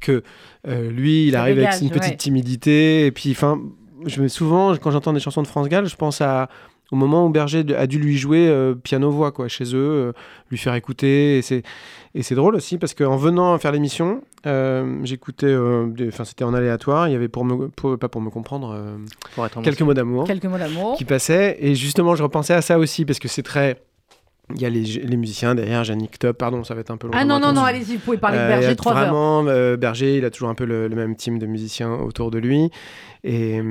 Que euh, lui, il Ça arrive dégage, avec une petite ouais. timidité. Et puis, enfin, je me souvent, quand j'entends des chansons de France Gall, je pense à au moment où Berger a dû lui jouer euh, piano-voix quoi, chez eux, euh, lui faire écouter. Et c'est, et c'est drôle aussi parce qu'en venant faire l'émission, euh, j'écoutais, euh, enfin c'était en aléatoire, il y avait pour me, pour- pas pour me comprendre, euh, Pour être en quelques mots d'amour Quelques mots d'amour. qui passaient. Et justement, je repensais à ça aussi parce que c'est très. Il y a les, les musiciens derrière, Yannick Top, pardon, ça va être un peu long. Ah non, non, non, allez-y, vous pouvez parler de Euh, Berger trois heures. Vraiment, euh, Berger, il a toujours un peu le, le même team de musiciens autour de lui. Et,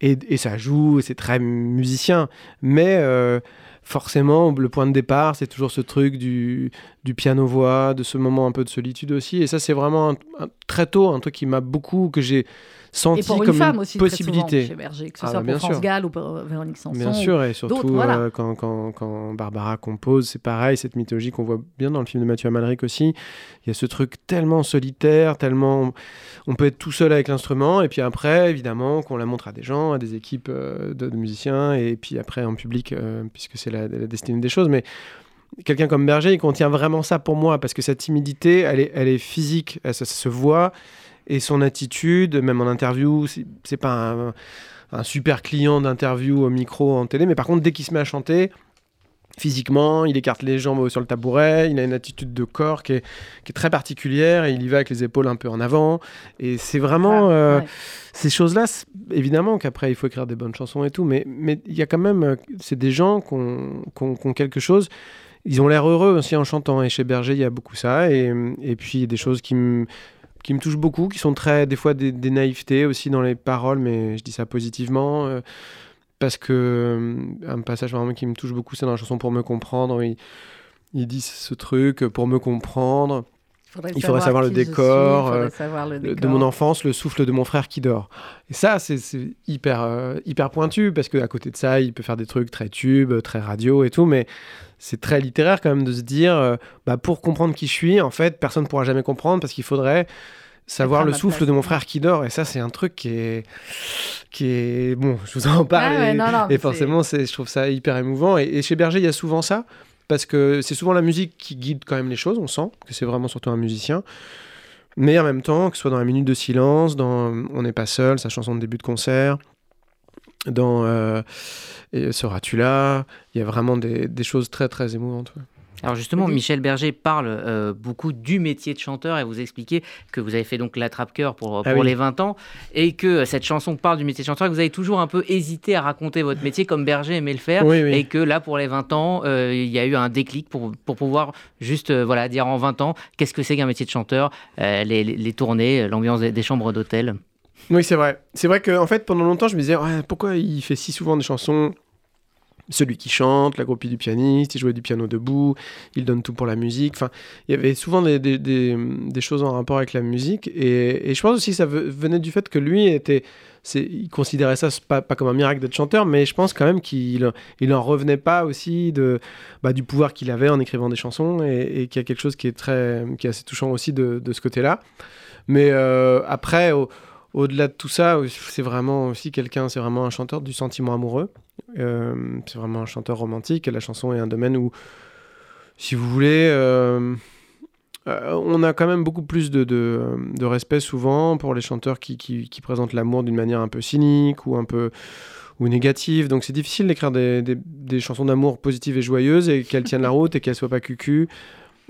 et, ça joue, c'est très musicien. Mais euh, forcément, le point de départ, c'est toujours ce truc du, du piano-voix, de ce moment un peu de solitude aussi. Et ça, c'est vraiment un- très tôt un truc qui m'a beaucoup, que j'ai senti Et pour une femme aussi, possibilité. souvent, chez Berger, que ce Ah, soit bah, pour France. Gall ou pour euh, Véronique Sanson. Bien sûr, et surtout voilà. euh, quand, quand, quand Barbara compose, c'est pareil, cette mythologie qu'on voit bien dans le film de Mathieu Amalric aussi. Il y a ce truc tellement solitaire, tellement. On peut être tout seul avec l'instrument, et puis après, évidemment, qu'on la montre à des gens, à des équipes euh, de, de musiciens, et puis après en public, euh, puisque c'est la, la destinée des choses. Mais quelqu'un comme Berger, il contient vraiment ça pour moi, parce que sa timidité, elle est, elle est physique, elle- ça, ça se voit, et son attitude, même en interview, c'est pas un un super client d'interview au micro en télé, mais par contre, dès qu'il se met à chanter, physiquement, il écarte les jambes sur le tabouret, il a une attitude de corps qui est, qui est très particulière, et il y va avec les épaules un peu en avant, et c'est vraiment Ah, euh, ouais. ces choses-là, évidemment qu'après, il faut écrire des bonnes chansons et tout, mais mais il y a quand même, euh, c'est des gens qui ont, qui ont- qui ont quelque chose, ils ont l'air heureux aussi en chantant, et chez Berger, il y a beaucoup ça, et, et puis des choses qui me qui me touchent beaucoup, qui sont très, des fois, des, naïvetés aussi dans les paroles, mais je dis ça positivement, euh, parce que euh, un passage vraiment qui me touche beaucoup, c'est dans la chanson Pour me comprendre, il, il dit ce truc, pour me comprendre, il faudrait savoir le suis, décor, euh, savoir le le- de mon enfance, le souffle de mon frère qui dort. Et ça, c'est hyper, euh, hyper pointu, parce qu'à côté de ça, il peut faire des trucs très tubes, très radio et tout, mais c'est très littéraire quand même de se dire, euh, bah, pour comprendre qui je suis, en fait, personne ne pourra jamais comprendre, parce qu'il faudrait savoir le souffle place. de mon frère qui dort. Et ça, c'est un truc qui est... Qui est... Bon, je vous en parle. Ah ouais, et- non, non, et forcément, je trouve ça hyper émouvant. Et, et chez Berger, il y a souvent ça, parce que c'est souvent la musique qui guide quand même les choses. On sent que c'est vraiment surtout un musicien. Mais en même temps, que ce soit dans la minute de silence, dans On n'est pas seul, sa chanson de début de concert, dans euh, Seras-tu là Il y a vraiment des, choses très très émouvantes. Alors justement. Michel Berger parle euh, beaucoup du métier de chanteur et vous expliquez que vous avez fait donc l'attrape-cœur pour, Ah pour oui. les 20 ans et que euh, cette chanson parle du métier de chanteur et que vous avez toujours un peu hésité à raconter votre métier comme Berger aimait le faire Oui, oui. et que là pour les 20 ans, euh, il y a eu un déclic pour, pour pouvoir juste euh, voilà, dire en 20 ans qu'est-ce que c'est qu'un métier de chanteur, euh, les, les- les tournées, l'ambiance des, des chambres d'hôtel? Oui, c'est vrai. C'est vrai qu'en fait, pendant longtemps, je me disais, pourquoi il fait si souvent des chansons? Celui qui chante, la groupie du pianiste, il jouait du piano debout, il donne tout pour la musique. Enfin, il y avait souvent des, choses en rapport avec la musique. Et, je pense aussi que ça ve- venait du fait que lui était. Il considérait ça pas, comme un miracle d'être chanteur, mais je pense quand même qu'il il en revenait pas aussi de, bah, du pouvoir qu'il avait en écrivant des chansons et, qu'il y a quelque chose qui est, très, qui est assez touchant aussi de, ce côté-là. Mais euh, après, au- au-delà de tout ça, c'est vraiment aussi quelqu'un, c'est vraiment un chanteur du sentiment amoureux. Euh, c'est vraiment un chanteur romantique et la chanson est un domaine où, si vous voulez, euh, euh, on a quand même beaucoup plus de, respect souvent pour les chanteurs qui, présentent l'amour d'une manière un peu cynique ou un peu ou négative. Donc c'est difficile d'écrire des, chansons d'amour positives et joyeuses et qu'elles tiennent la route et qu'elles soient pas cucu.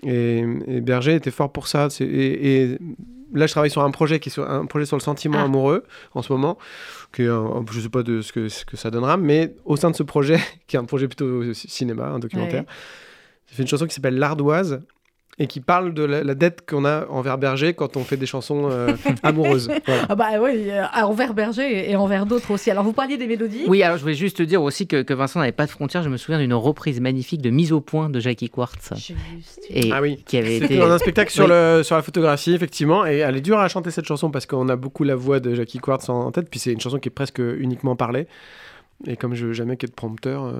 Et, Berger était fort pour ça. Et là, je travaille sur un projet qui est sur, un projet sur le sentiment Ah. amoureux en ce moment. Qui est un- je sais pas de ce que, ce que ça donnera, mais au sein de ce projet, qui est un projet plutôt ci- cinéma, un documentaire, Ouais. j'ai fait une chanson qui s'appelle L'Ardoise et qui parle de la, la dette qu'on a envers Berger quand on fait des chansons euh, amoureuses. Voilà. Ah bah oui, euh, envers Berger et envers d'autres aussi. Alors vous parliez des mélodies Oui, alors je voulais juste te dire aussi que, que Vincent n'avait pas de frontières. Je me souviens d'une reprise magnifique de Mise au point de Jackie Quartz. Juste. Et Ah oui. qui avait été. dans un spectacle sur, Oui. le, sur la photographie, effectivement, et elle est dure à chanter cette chanson parce qu'on a beaucoup la voix de Jackie Quartz en, en tête, puis c'est une chanson qui est presque uniquement parlée. Et comme je veux jamais qu'il y ait de prompteur, euh,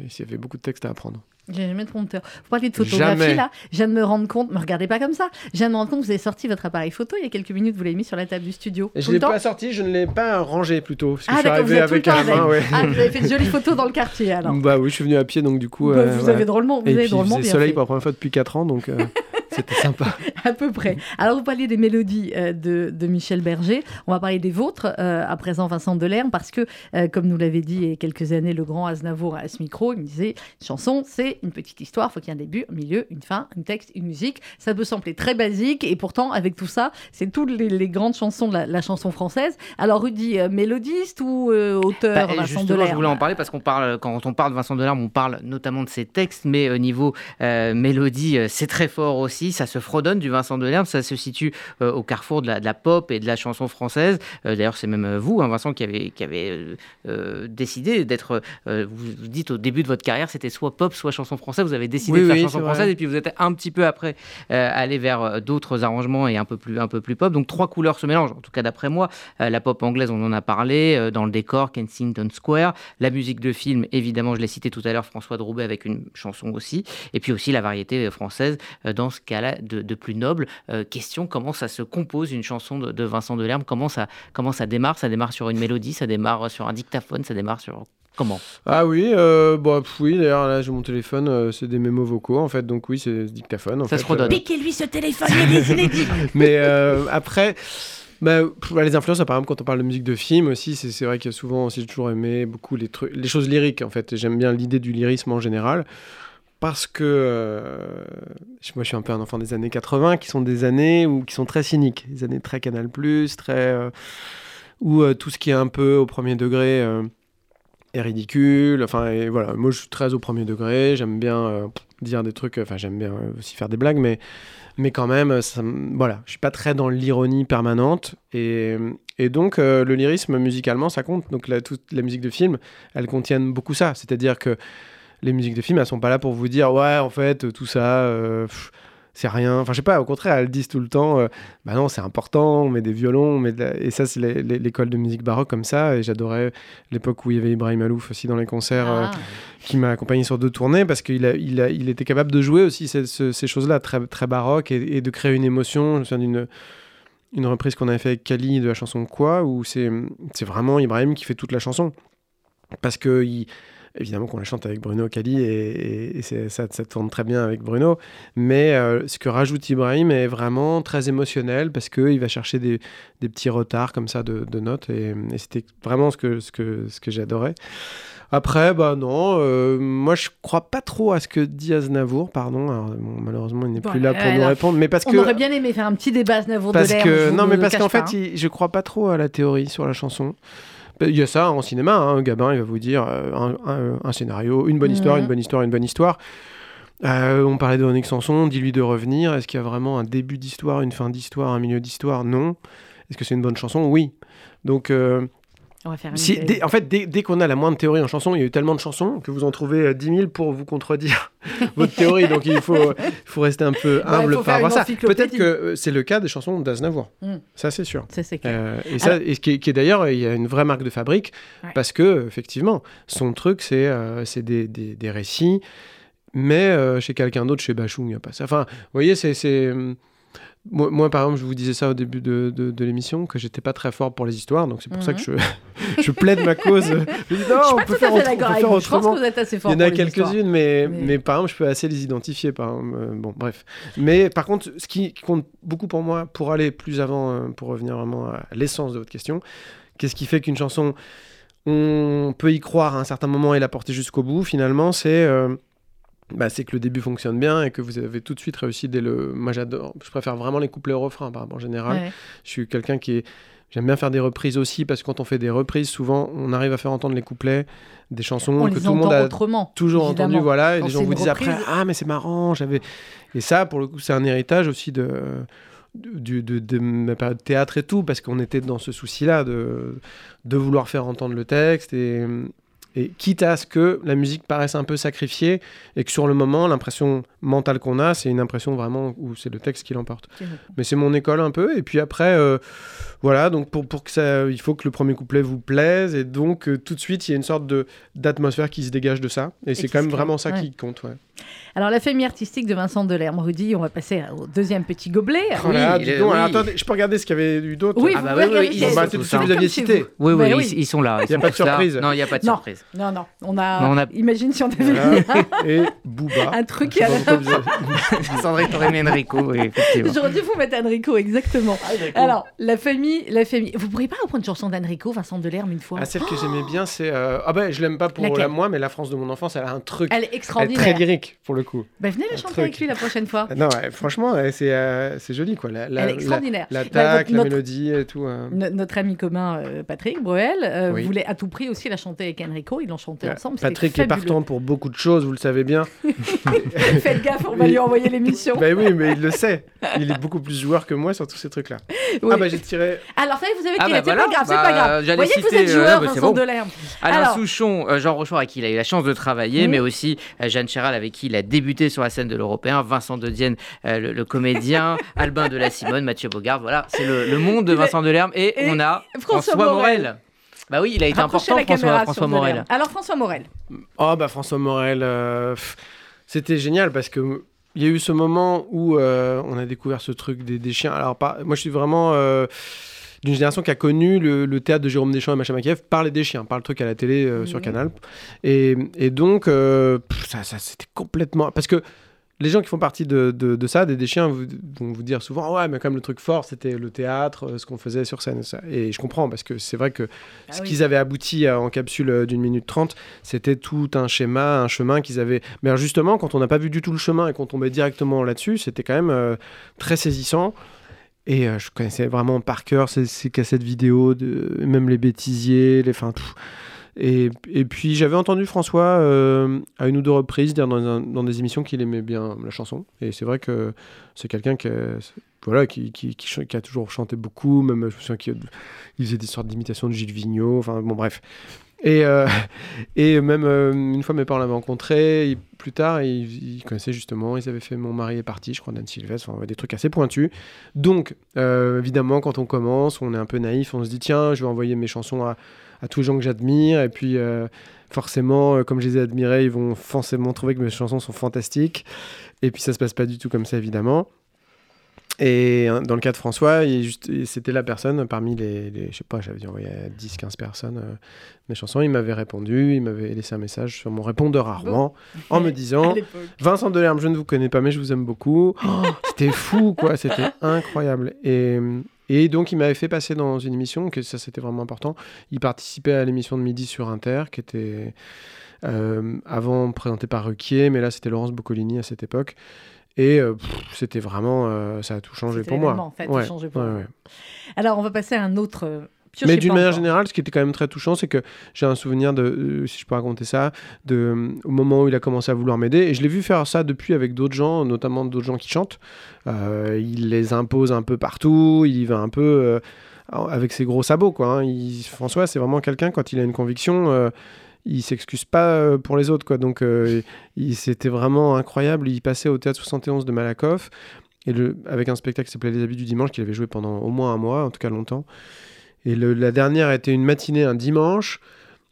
il y avait beaucoup de textes à apprendre. J'ai jamais de prompteur. Vous parlez de photographie Jamais. là. Je viens de me rendre compte, me regardez pas comme ça. Je viens de me rendre compte que vous avez sorti votre appareil photo il y a quelques minutes, vous l'avez mis sur la table du studio. Et je le l'ai pas sorti, je ne l'ai pas rangé plutôt. Parce que Ah je suis arrivé avec un main, ouais. Ah, vous avez fait de jolies photos dans le quartier alors. Bah oui, je suis venu à pied, donc du coup. Bah, euh, vous voilà. avez drôlement, vous Et avez puis drôlement bien soleil fait. pour la première fois depuis 4 ans, donc euh, c'était sympa. À peu près. Alors, vous parliez des mélodies euh, de, de Michel Berger. On va parler des vôtres, euh, à présent Vincent Delerme, parce que, euh, comme nous l'avait dit il y a quelques années le grand Aznavour à ce micro, il me disait une chanson, c'est une petite histoire, il faut qu'il y ait un début, un milieu, une fin, un texte, une musique. Ça peut sembler très basique, et pourtant, avec tout ça, c'est toutes les, les grandes chansons de la, la chanson française. Alors, Rudy, mélodiste ou auteur Bah, Vincent Delerme je voulais en parler parce qu'on parle, quand on parle de Vincent Delerme, on parle notamment de ses textes, mais au niveau mélodie, c'est très fort aussi. Ça se fredonne du Vincent Delerme, ça se situe euh, au carrefour de la, de la pop et de la chanson française. Euh, D'ailleurs, c'est même euh, vous, hein, Vincent, qui avez, qui avez euh, décidé d'être. vous, dites au début de votre carrière, c'était soit pop, soit chanson française. Vous avez décidé Oui, de faire oui, chanson française et puis vous êtes un petit peu après allé vers d'autres arrangements et un peu plus, un peu plus pop. Donc trois couleurs se mélangent, en tout cas d'après moi. La pop anglaise, on en a parlé, dans le décor, Kensington Square. La musique de film, évidemment, je l'ai cité tout à l'heure, François de Roubaix avec une chanson aussi. Et puis aussi la variété française, dans ce cas-là, de, de plus noble. Euh, question, comment ça se compose une chanson de, de Vincent Delerme? Comment ça, comment ça démarre? Ça démarre sur une mélodie, ça démarre sur un dictaphone, ça démarre sur... Comment? Ah oui, euh, bon, pff, oui, d'ailleurs, là, j'ai mon téléphone, euh, c'est des mémos vocaux, en fait, donc oui, c'est dictaphone. En Ça fait, se redonne. euh, Piquez-lui ce téléphone, il est inédit. Mais euh, après, bah, bah, les influences, par exemple, quand on parle de musique de film aussi, c'est c'est vrai qu'il y a souvent aussi, j'ai toujours aimé beaucoup les, trucs, les choses lyriques, en fait. J'aime bien l'idée du lyrisme en général. Parce que euh, moi, je suis un peu un enfant des années 80, qui sont des années où, qui sont très cyniques, des années très Canal+, très euh, où euh, tout ce qui est un peu au premier degré euh, est ridicule. Enfin, voilà, moi, je suis très au premier degré. J'aime bien dire des trucs. Enfin, j'aime bien aussi faire des blagues, mais mais quand même, ça, voilà, je suis pas très dans l'ironie permanente et, donc le lyrisme musicalement ça compte. Donc la, toute la musique de film, elles contiennent beaucoup ça, c'est-à-dire que les musiques de film, elles sont pas là pour vous dire ouais en fait tout ça euh, pff, c'est rien. Enfin je sais pas, au contraire elles disent tout le temps euh, bah non c'est important, on met des violons, on met de la- et ça c'est l'école de musique baroque comme ça et j'adorais l'époque où il y avait Ibrahim Alouf aussi dans les concerts. euh, Ah. qui m'a accompagné sur deux tournées parce qu'il a, il a- il était capable de jouer aussi ces, ce- ces choses-là très, très baroques et, et de créer une émotion. Je me souviens d'une une reprise qu'on avait fait avec Kali de la chanson Quoi, où c'est c'est vraiment Ibrahim qui fait toute la chanson. Parce que, il- évidemment, qu'on la chante avec Bruno Kali et, ça, ça tourne très bien avec Bruno. Mais euh, ce que rajoute Ibrahim est vraiment très émotionnel parce qu'il va chercher des, petits retards comme ça de, de notes et, et c'était vraiment ce que, ce que, ce que j'adorais. Après, bah non, euh, moi je crois pas trop à ce que dit Aznavour, pardon. Alors, bon, malheureusement, il n'est Bon, plus là pour euh, nous répondre, mais parce On que aurait bien aimé faire un petit débat Aznavour de parce l'air. que non, mais parce qu'en fait, hein. il- je crois pas trop à la théorie sur la chanson. Bah, Il y a ça en cinéma, hein, Gabin, il va vous dire euh, un, un- un scénario, une bonne histoire, une bonne histoire, une bonne histoire. Euh, on parlait de Véronique Sanson, dis-lui de revenir. Est-ce qu'il y a vraiment un début d'histoire, une fin d'histoire, un milieu d'histoire? Non. Est-ce que c'est une bonne chanson? Oui. Donc, euh, On va faire une si, idée. dès- en fait, dès, dès qu'on a la moindre théorie en chanson, il y a eu tellement de chansons que vous en trouvez euh, 10 000 pour vous contredire votre théorie. Donc il faut, rester un peu Ouais, humble faut par rapport à ça. Peut-être que euh, c'est le cas des chansons d'Aznavour. Mm. Ça, c'est sûr. Ça, c'est clair. Euh, et ça, et qui est, qui est d'ailleurs, il y a une vraie marque de fabrique Ouais. parce que effectivement, son truc, c'est euh, des, des- des récits, mais euh, chez quelqu'un d'autre, chez Bachung, il n'y a pas ça. Enfin, vous voyez, c'est hum, moi, moi, par exemple, je vous disais ça au début de, de- de l'émission que j'étais pas très fort pour les histoires, donc c'est pour ça que je, je plaide ma cause. Je dis non, je suis on pas peut tout faire, à fait autre- on peut faire. Je pense que vous êtes assez fort Il y en a quelques-unes, mais, mais... Mais- par exemple, je peux assez les identifier. Par exemple, euh, bon, bref. Mais par contre, ce qui compte beaucoup pour moi, pour aller plus avant, euh, pour revenir vraiment à l'essence de votre question, qu'est-ce qui fait qu'une chanson, on peut y croire à un certain moment et la porter jusqu'au bout, finalement, c'est euh, bah, c'est que le début fonctionne bien et que vous avez tout de suite réussi dès le. Moi, j'adore. Je préfère vraiment les couplets au refrain, par en général. Ouais. Je suis quelqu'un qui est. J'aime bien faire des reprises aussi parce que quand on fait des reprises, souvent on arrive à faire entendre les couplets des chansons On que tout le monde a autrement. toujours évidemment. entendu, voilà, et les gens vous disent après, ah mais c'est marrant, j'avais. Et ça, pour le coup, c'est un héritage aussi de, de, de, de ma période de théâtre et tout, parce qu'on était dans ce souci-là de, de vouloir faire entendre le texte et, et quitte à ce que la musique paraisse un peu sacrifiée et que sur le moment, l'impression mentale qu'on a, c'est une impression vraiment où c'est le texte qui l'emporte. Mais c'est mon école un peu, et puis après, euh, voilà, donc pour, pour que ça, il faut que le premier couplet vous plaise, et donc euh, tout de suite, il y a une sorte de d'atmosphère qui se dégage de ça, et, c'est quand même vraiment ça ouais. qui compte, ouais. Alors, la famille artistique de Vincent Delerme, Rudy, on va passer au deuxième petit gobelet. Voilà, il dis est- donc, oui. alors, attendez, je peux regarder ce qu'il y avait eu d'autre Oui, Ah bah oui, ils bah, vous aviez cité. vous. Oui, oui, ils, oui. ils sont là. Ils Y a pas de surprise. Non, il n'y a pas de surprise. Non, non, on a... Non, on a- Imagine si on avait Voilà. vu et Booba. un truc vous avez- Sandrine t'aurais aimé Enrico, oui, effectivement. J'aurais dû vous mettre Enrico, exactement. Alors, la famille, la famille... Vous pourriez pas reprendre une chanson d'Enrico, Vincent Delerme, une fois? Ah, celle que j'aimais bien, c'est. euh, Ah, bah, je l'aime pas pour la moi, mais la France de mon enfance, elle a un truc. Elle est Elle est extraordinaire. très lyrique, pour le coup. Bah, venez la chanter truc. avec lui la prochaine fois. Non, ouais, franchement, ouais, c'est euh, c'est joli, quoi. La, la, Elle est extraordinaire. La, Bah, l'attaque, la notre- mélodie et tout. euh. No- notre ami commun euh, Patrick Bruel euh, Oui. voulait à tout prix aussi la chanter avec Enrico. Ils l'ont chanté Ouais, ensemble. Patrick est partant pour beaucoup de choses, vous le savez bien. Faites gaffe, on va lui envoyer l'émission. bah oui, mais il le sait. Il est beaucoup plus joueur que moi sur tous ces trucs-là. Oui. Ah bah j'ai tiré. Alors, ça y est, vous avez Ah qu'il bah était voilà, pas grave, c'est bah, pas grave. j'allais Voyez que vous citer, êtes euh, joueur, bah, c'est Vincent bon. Delerme. Alain Alors- Souchon, euh, Jean Rochefort avec qui il a eu la chance de travailler, mais aussi euh, Jeanne Chéral avec qui il a débuté sur la scène de l'Européen, Vincent de Dienne, euh, le, le comédien, Albin de la Simone, Mathieu Bogard, voilà, c'est le, le monde de Vincent Delerme et, et on a François François, Morel. Bah oui, il a été Rapprochez important la caméra François, François Morel. Alors, François Morel. Oh bah François Morel, euh, c'était génial parce que il y a eu ce moment où euh, on a découvert ce truc des, des chiens. Alors pas, moi je suis vraiment euh, d'une génération qui a connu le, le théâtre de Jérôme Deschamps et Macha Makiev par les des chiens, par le truc à la télé euh, sur Mhm. Canal. Et, et donc euh, pff, ça, ça c'était complètement parce que les gens qui font partie de, de, de ça, des, des chiens, vous- vont vous dire souvent ouais mais comme le truc fort c'était le théâtre, euh, ce qu'on faisait sur scène. et ça. Et je comprends parce que c'est vrai que Ah ce oui. qu'ils avaient abouti à- en capsule euh, d'une minute trente, c'était tout un schéma, un chemin qu'ils avaient. Mais alors justement, quand on n'a pas vu du tout le chemin et qu'on tombait directement là-dessus, c'était quand même euh, très saisissant. Et euh, je connaissais vraiment par cœur ces, ces cassettes vidéo, de, même les bêtisiers, les. Enfin, tout. Et, puis j'avais entendu François euh, à une ou deux reprises dire dans, des émissions qu'il aimait bien la chanson. Et c'est vrai que c'est quelqu'un qui, a- toujours chanté beaucoup, même je me souviens qu'il il faisait des sortes d'imitations de Gilles Vigneault, enfin bon bref. Et, euh, même euh, une fois mes parents l'avaient rencontré, plus tard ils, connaissaient justement, ils avaient fait Mon mari est parti, je crois, d'Anne Sylvestre, enfin, des trucs assez pointus. Donc évidemment quand on commence, on est un peu naïf, on se dit tiens je vais envoyer mes chansons à, à tous les gens que j'admire, et puis euh, forcément euh, comme je les ai admirés, ils vont forcément trouver que mes chansons sont fantastiques. Et puis ça se passe pas du tout comme ça évidemment. Et euh, dans le cas de François, c'était la personne parmi les, les- je sais pas, j'avais dû envoyer à 10-15 personnes euh, mes chansons. Il m'avait répondu, il m'avait laissé un message sur mon répondeur à Rouen en me disant. Vincent Delerme, je ne vous connais pas, mais je vous aime beaucoup. Oh, c'était fou, quoi. C'était incroyable. Et, Et donc, il m'avait fait passer dans une émission, que ça c'était vraiment important. Il participait à l'émission de midi sur Inter, qui était euh, avant présentée par Ruquier, mais là c'était Laurence Boccolini à cette époque. Et euh, c'était vraiment, euh, ça a tout changé pour moi. en fait, Ouais, ouais, ouais. Alors, on va passer à un autre. Mais d'une manière générale, ce qui était quand même très touchant, c'est que j'ai un souvenir de, euh, si je peux raconter ça, de, euh, au moment où il a commencé à vouloir m'aider. Et je l'ai vu faire ça depuis avec d'autres gens, notamment d'autres gens qui chantent. Euh, il les impose un peu partout, il va un peu avec ses gros sabots. Quoi, hein. Il- François, c'est vraiment quelqu'un, quand il a une conviction, il s'excuse pas pour les autres. Quoi. Donc euh, c'était vraiment incroyable. Il passait au théâtre 71 de Malakoff. Et le, avec un spectacle qui s'appelait Les Habits du Dimanche, qu'il avait joué pendant au moins un mois, en tout cas longtemps. Et le- la dernière était une matinée, un dimanche.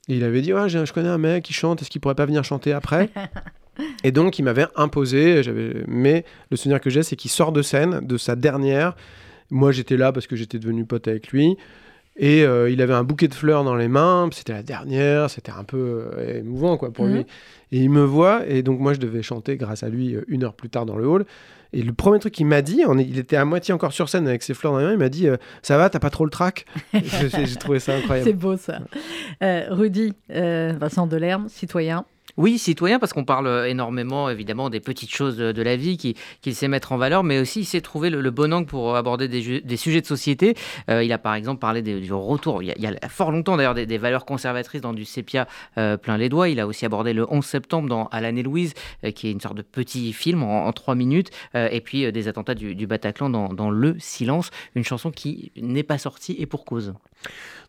Et il avait dit ouais, Je connais un mec qui chante, est-ce qu'il pourrait pas venir chanter après Et donc, il m'avait imposé. Mais le souvenir que j'ai, c'est qu'il sort de scène, de sa dernière. Moi, j'étais là parce que j'étais devenu pote avec lui. Et euh, il avait un bouquet de fleurs dans les mains. C'était la dernière. C'était un peu euh, émouvant quoi, pour Mhm. lui. Et il me voit. Et donc, moi, je devais chanter grâce à lui euh, une heure plus tard dans le hall. Et le premier truc qu'il m'a dit, on est- il était à moitié encore sur scène avec ses fleurs dans les mains, il m'a dit euh, Ça va, t'as pas trop le trac? J'ai j'ai trouvé ça incroyable. C'est beau ça. Euh, Rudy, euh, Vincent Delerme, citoyen. Oui, citoyen, parce qu'on parle euh, énormément, évidemment, des petites choses de, la vie qui- qu'il sait mettre en valeur, mais aussi il sait trouver le, bon angle pour aborder des, des sujets de société. Euh, il a par exemple parlé du retour, il y a, fort longtemps d'ailleurs, des, valeurs conservatrices dans du sépia euh, plein les doigts. Il a aussi abordé le 11 septembre dans Alan et Louise, euh, qui est une sorte de petit film en, trois minutes, euh, et puis euh, des attentats du, du Bataclan dans, dans Le Silence, une chanson qui n'est pas sortie et pour cause.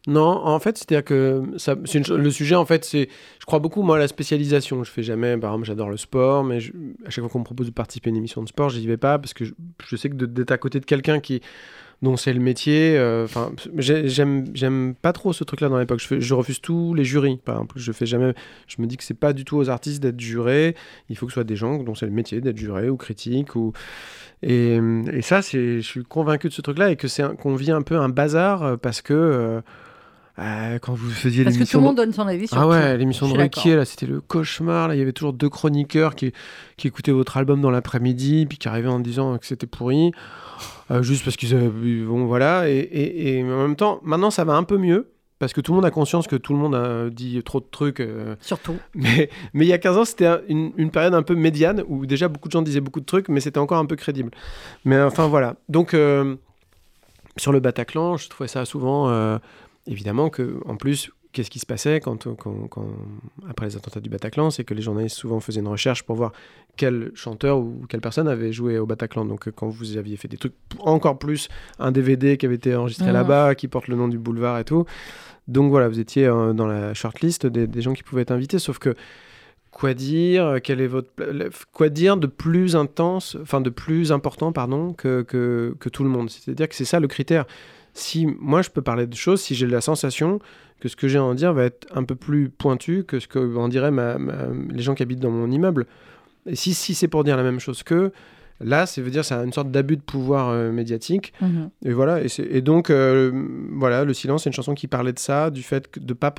Non, en fait, c'est-à-dire que ça, le sujet, en fait, c'est, je crois beaucoup moi à la spécialisation. Je fais jamais, par exemple, j'adore le sport, mais à chaque fois qu'on me propose de participer à une émission de sport, j'y vais pas parce que je, sais que d'être à côté de quelqu'un qui dont c'est le métier, euh, enfin, j'ai- j'aime, j'aime pas trop ce truc-là dans l'époque. Je, refuse tous les jurys, par exemple. Je fais jamais, je me dis que c'est pas du tout aux artistes d'être jurés. Il faut que ce soit des gens dont c'est le métier d'être juré ou critique ou et, ça, c'est, je suis convaincu de ce truc-là et que c'est qu'on vit un peu un bazar parce que euh, euh, quand vous faisiez Parce que tout le de- monde donne son avis sur ah ouais, l'émission de Ruquier, là, c'était le cauchemar. Là, il y avait toujours deux chroniqueurs qui, qui écoutaient votre album dans l'après-midi, puis qui arrivaient en disant que c'était pourri, euh, juste parce qu'ils avaient. Bon, voilà. Et, et- et en même temps, maintenant, ça va un peu mieux. Parce que tout le monde a conscience que tout le monde a dit trop de trucs. euh, Surtout. mais, mais il y a 15 ans, c'était un- une, une période un peu médiane où déjà beaucoup de gens disaient beaucoup de trucs, mais c'était encore un peu crédible. Mais enfin voilà. Donc sur le Bataclan, je trouvais ça souvent, évidemment, que en plus, qu'est-ce qui se passait quand, quand- quand- après les attentats du Bataclan C'est que les journalistes souvent faisaient une recherche pour voir quel chanteur ou quelle personne avait joué au Bataclan. Donc euh, quand vous aviez fait des trucs encore plus, un DVD qui avait été enregistré Mhm. là-bas, qui porte le nom du boulevard et tout. Donc voilà, vous étiez euh, dans la shortlist des, des gens qui pouvaient être invités, sauf que quoi dire euh, Quel est votre quoi dire de plus intense, enfin de plus important, pardon, que, que, que tout le monde? C'est-à-dire que c'est ça le critère. Si moi je peux parler de choses, si j'ai la sensation que ce que j'ai à en dire va être un peu plus pointu que ce que en diraient ma- ma- les gens qui habitent dans mon immeuble. Et si, c'est pour dire la même chose que là, ça veut dire c'est une sorte d'abus de pouvoir euh, médiatique. Mhm. Et voilà, et, donc, euh, voilà, Le Silence, c'est une chanson qui parlait de ça, du fait que de pas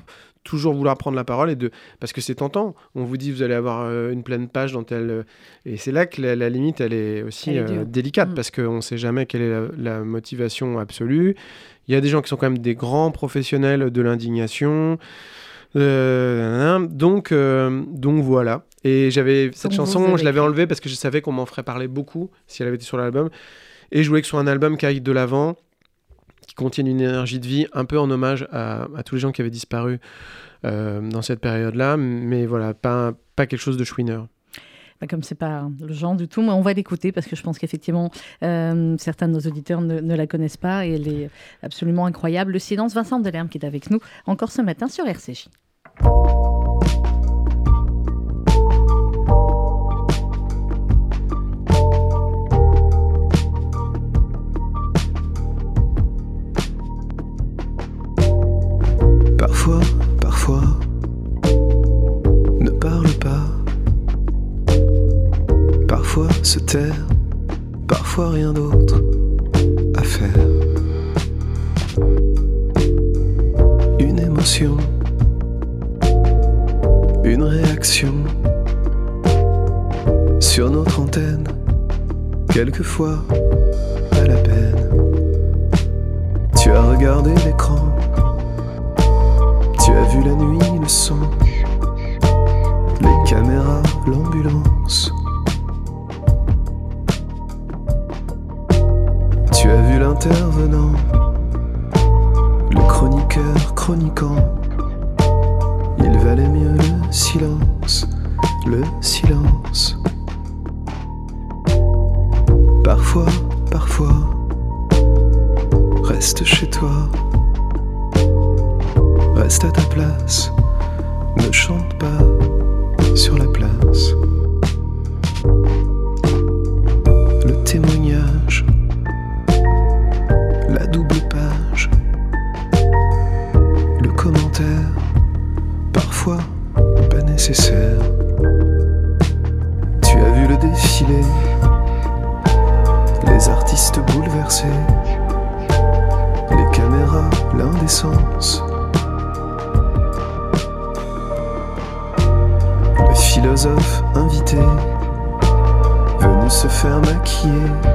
toujours vouloir prendre la parole, et de parce que c'est tentant. On vous dit, vous allez avoir euh, une pleine page dans tel. euh, et c'est là que la, la limite, elle est aussi Elle est dure. délicate, Mm. parce qu'on ne sait jamais quelle est la, la motivation absolue. Il y a des gens qui sont quand même des grands professionnels de l'indignation. Donc, donc voilà. Et j'avais cette chanson, je l'avais enlevée parce que je savais qu'on m'en ferait parler beaucoup si elle avait été sur l'album. Et je voulais que ce soit un album qui aille de l'avant, qui contienne une énergie de vie, un peu en hommage à, à tous les gens qui avaient disparu euh, dans cette période-là. Mais voilà, pas, pas quelque chose de chouineur. Bah, Comme c'est pas le genre du tout, mais on va l'écouter parce que je pense qu'effectivement euh, certains de nos auditeurs ne, ne la connaissent pas et elle est absolument incroyable. Le silence, Vincent Delerme qui est avec nous encore ce matin sur RCJ. Se taire, parfois rien d'autre à faire. Une émotion, une réaction sur notre antenne, quelquefois à la peine. Tu as regardé l'écran, tu as vu la nuit, le son, les caméras, l'ambulance. L'intervenant, le chroniqueur chroniquant. Il valait mieux le silence, le silence. Parfois, parfois, reste chez toi, reste à ta place, ne chante pas sur la place. Le philosophe invité, venu se faire maquiller.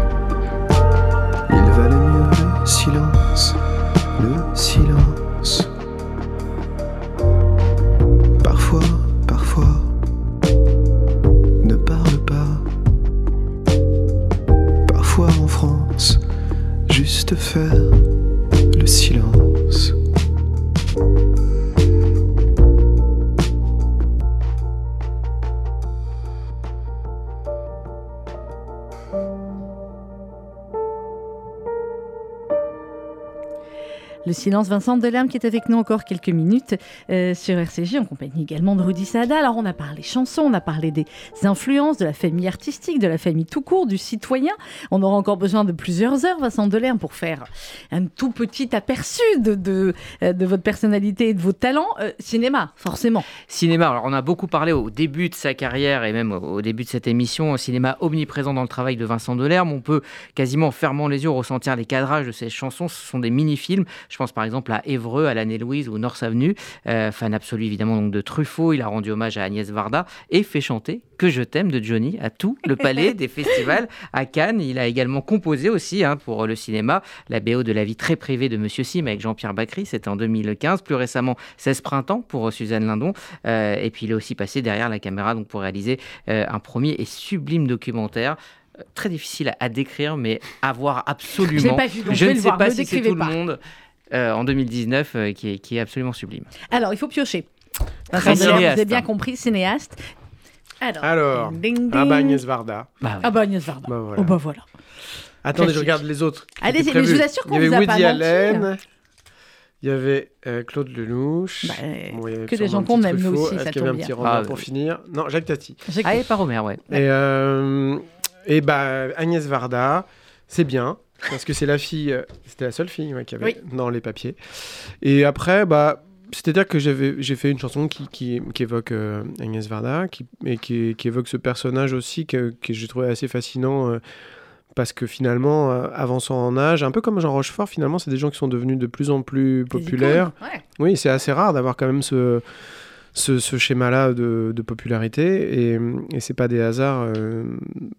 Le silence Vincent Delerme qui est avec nous encore quelques minutes euh, sur RCJ en compagnie également de Rudy Saada. Alors on a parlé chansons, on a parlé des influences, de la famille artistique, de la famille tout court, du citoyen. On aura encore besoin de plusieurs heures Vincent Delerme pour faire un tout petit aperçu de, de, euh, votre personnalité et de vos talents. Euh, cinéma, forcément. Cinéma, alors on a beaucoup parlé au début de sa carrière et même au début de cette émission, cinéma omniprésent dans le travail de Vincent Delerme. On peut quasiment en fermant les yeux ressentir les cadrages de ses chansons. Ce sont des mini-films. Pense par exemple à Évreux, à l'Année-Louise ou North Avenue. Euh, fan absolu évidemment donc de Truffaut. Il a rendu hommage à Agnès Varda et fait chanter Que je t'aime de Johnny à tout le palais des festivals à Cannes. Il a également composé aussi hein, pour le cinéma la BO de la vie très privée de Monsieur Sim avec Jean-Pierre Bacry. C'était en 2015. Plus récemment, 16 printemps pour Suzanne Lindon. Euh, et puis il est aussi passé derrière la caméra donc pour réaliser euh, un premier et sublime documentaire très difficile à, décrire, mais à voir absolument. Je pas vu, je je ne sais pas me si c'est tout pas. le monde. Euh, en 2019, euh, qui, est, qui est absolument sublime. Alors il faut piocher. Très Vincent Delerme, vous avez bien hein. compris, cinéaste. Alors, Alors, ding, ding, ah bah ding. Agnès Varda. Bah oui. Ah bah Agnès Varda. Bah voilà. Oh bah voilà. Attendez, je regarde les autres. étaient mais je vous assure qu'on Il y vous avait a pas Woody menti. Allen. Il y avait euh, Claude Lelouch. Bah, Bon, il y avait que des gens qu'on aime, nous aussi, Est-ce ça qu'il y avait un petit Ah, pour oui. finir? Non, Jacques Tati. J'ai- Ah, et par Homer, ouais. Et, euh, et bah, Agnès Varda, c'est bien. Parce que c'est la fille, euh, c'était la seule fille ouais, qui avait Oui. dans les papiers. Et après, bah, c'est-à-dire que j'ai fait une chanson qui, qui, qui évoque euh, Agnès Varda, qui, et qui, qui évoque ce personnage aussi que, que j'ai trouvé assez fascinant. euh, parce que finalement, euh, avançant en âge, un peu comme Jean Rochefort, finalement, c'est des gens qui sont devenus de plus en plus populaires. icônes, ouais. Oui, c'est assez rare d'avoir quand même ce, ce, schéma-là de, popularité. Et, et c'est pas des hasards, euh,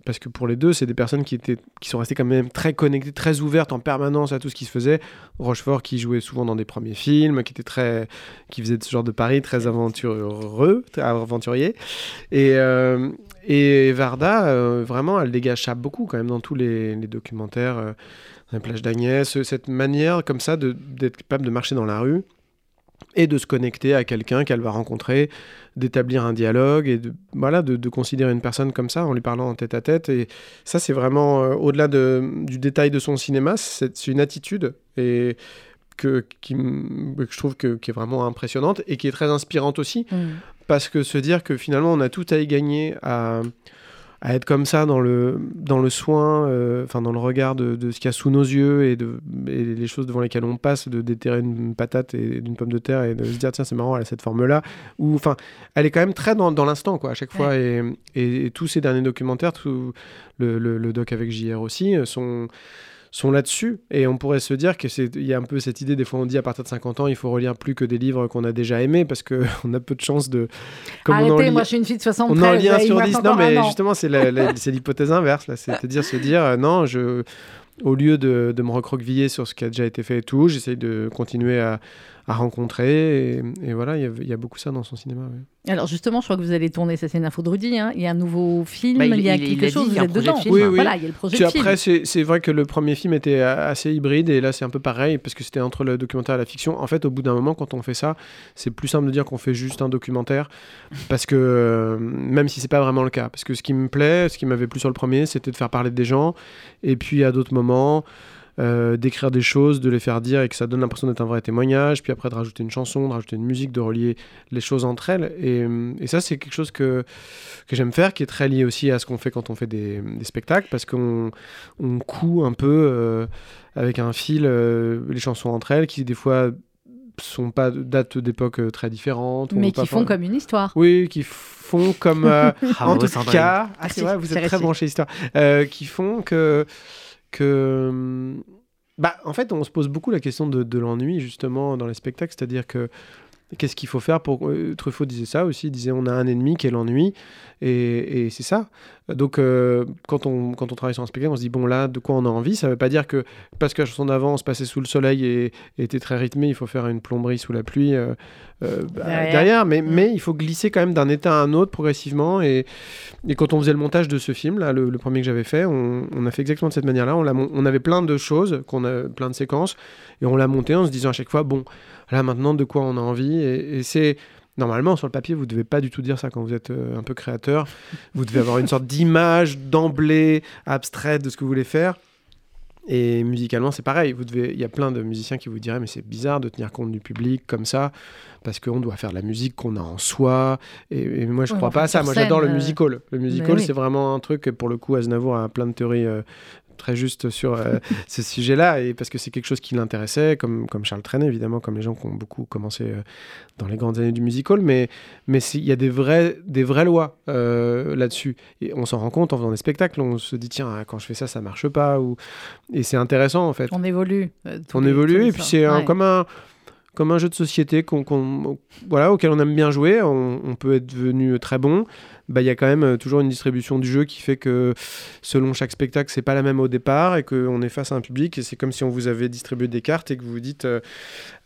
parce que pour les deux, c'est des personnes qui, étaient, qui sont restées quand même très connectées, très ouvertes en permanence à tout ce qui se faisait. Rochefort qui jouait souvent dans des premiers films, qui était très, qui faisait ce genre de pari très aventureux, très aventurier. Et, euh, et Varda, euh, vraiment, elle dégage ça beaucoup quand même dans tous les, les documentaires. dans la plage d'Agnès, cette manière comme ça d'être capable de marcher dans la rue et de se connecter à quelqu'un qu'elle va rencontrer, d'établir un dialogue et de, voilà, de, de considérer une personne comme ça en lui parlant en tête à tête. Et ça, c'est vraiment, euh, au-delà de- du détail de son cinéma, c'est une attitude et que, qui, que je trouve que, qui est vraiment impressionnante et qui est très inspirante aussi Mm. parce que se dire que finalement on a tout à y gagner à, à être comme ça dans le, dans le soin, euh, enfin dans le regard de, de ce qu'il y a sous nos yeux et, de, et les choses devant lesquelles on passe, de déterrer une patate et d'une pomme de terre et de se dire tiens c'est marrant elle a cette forme là, ou enfin elle est quand même très dans, dans l'instant quoi à chaque fois. Et, et- et tous ces derniers documentaires, tout le, le- le doc avec JR aussi euh, sont sont là-dessus. Et on pourrait se dire que c'est il y a un peu cette idée des fois on dit à partir de 50 ans il faut relire plus que des livres qu'on a déjà aimés parce que on a peu de chances de comme on Arrêtez, lit- moi je suis une fille de 73. on en lit un sur reste 10 encore non mais justement c'est l'hypothèse inverse là. C'est-à-dire se dire euh, non je au lieu de, de me recroqueviller sur ce qui a déjà été fait et tout, j'essaye de continuer à, à rencontrer. Et, et voilà, il y, a- il y a beaucoup ça dans son cinéma. ouais. Alors justement, je crois que vous allez tourner, ça c'est une info de Rudy, hein. il y a un nouveau film, Bah, il- il, y a il- il quelque a chose, vous êtes dedans. de. Oui, oui. Voilà, il y a le projet Puis de film. après, c'est c'est vrai que le premier film était assez hybride et là, c'est un peu pareil parce que c'était entre le documentaire et la fiction. En fait, au bout d'un moment, quand on fait ça, c'est plus simple de dire qu'on fait juste un documentaire parce que euh, même si c'est pas vraiment le cas, parce que ce qui me plaît, ce qui m'avait plu sur le premier, c'était de faire parler des gens et puis à d'autres moments. Euh, d'écrire des choses, de les faire dire et que ça donne l'impression d'être un vrai témoignage, puis après de rajouter une chanson, de rajouter une musique, de relier les choses entre elles. Et, euh, et ça, c'est quelque chose que, que j'aime faire, qui est très lié aussi à ce qu'on fait quand on fait des, des spectacles, parce qu'on on coud un peu euh, avec un fil euh, les chansons entre elles, qui des fois sont pas datent d'époques très différentes. Mais qui font comme une histoire. Oui, qui font comme... euh, Bravo, en tout cas, ah, c'est vrai, vous êtes très branché histoire, Euh, qui font que que hum, bah en fait on se pose beaucoup la question de, de l'ennui justement dans les spectacles, c'est-à-dire que qu'est-ce qu'il faut faire pour euh, Truffaut disait ça aussi, il disait on a un ennemi qui est l'ennui et, et c'est ça. Donc euh, quand on quand on travaille sur un spectacle, on se dit bon là de quoi on a envie, ça veut pas dire que parce que la chanson d'avant se passait sous le soleil et, et était très rythmée, il faut faire une plomberie sous la pluie euh, euh, bah, Derrière. derrière, mais, Mm. mais il faut glisser quand même d'un état à un autre progressivement et et quand on faisait le montage de ce film, là, le, le premier que j'avais fait, on, on a fait exactement de cette manière-là. On, on avait plein de choses, qu'on a, plein de séquences, et on l'a monté en se disant à chaque fois, bon, là maintenant, de quoi on a envie. Et, et c'est normalement sur le papier, vous devez pas du tout dire ça quand vous êtes euh, un peu créateur. Vous devez avoir une sorte d'image d'emblée abstraite de ce que vous voulez faire. Et musicalement, c'est pareil. Vous devez, il y a plein de musiciens qui vous diraient, mais c'est bizarre de tenir compte du public comme ça, parce qu'on doit faire de la musique qu'on a en soi. Et, et moi, je Ouais, crois pas à ça. Moi, j'adore le euh, musical. Le musical, oui. c'est vraiment un truc. Pour le coup, Aznavour a plein de théories euh, très justes sur euh, ce sujet-là, et parce que c'est quelque chose qui l'intéressait, comme comme Charles Trenet, évidemment, comme les gens qui ont beaucoup commencé euh, dans les grandes années du musical. Mais mais il y a des vrais des vraies lois euh, là-dessus. Et on s'en rend compte en faisant des spectacles. On se dit tiens, quand je fais ça, ça marche pas. Ou et c'est intéressant en fait On évolue. on les- évolue et puis c'est Ouais. comme un comme un jeu de société qu'on, qu'on- voilà, auquel on aime bien jouer, on, on peut être devenu très bon. Bah, Il y a quand même euh, toujours une distribution du jeu qui fait que selon chaque spectacle, c'est pas la même au départ et qu'on est face à un public. Et c'est comme si on vous avait distribué des cartes et que vous vous dites euh,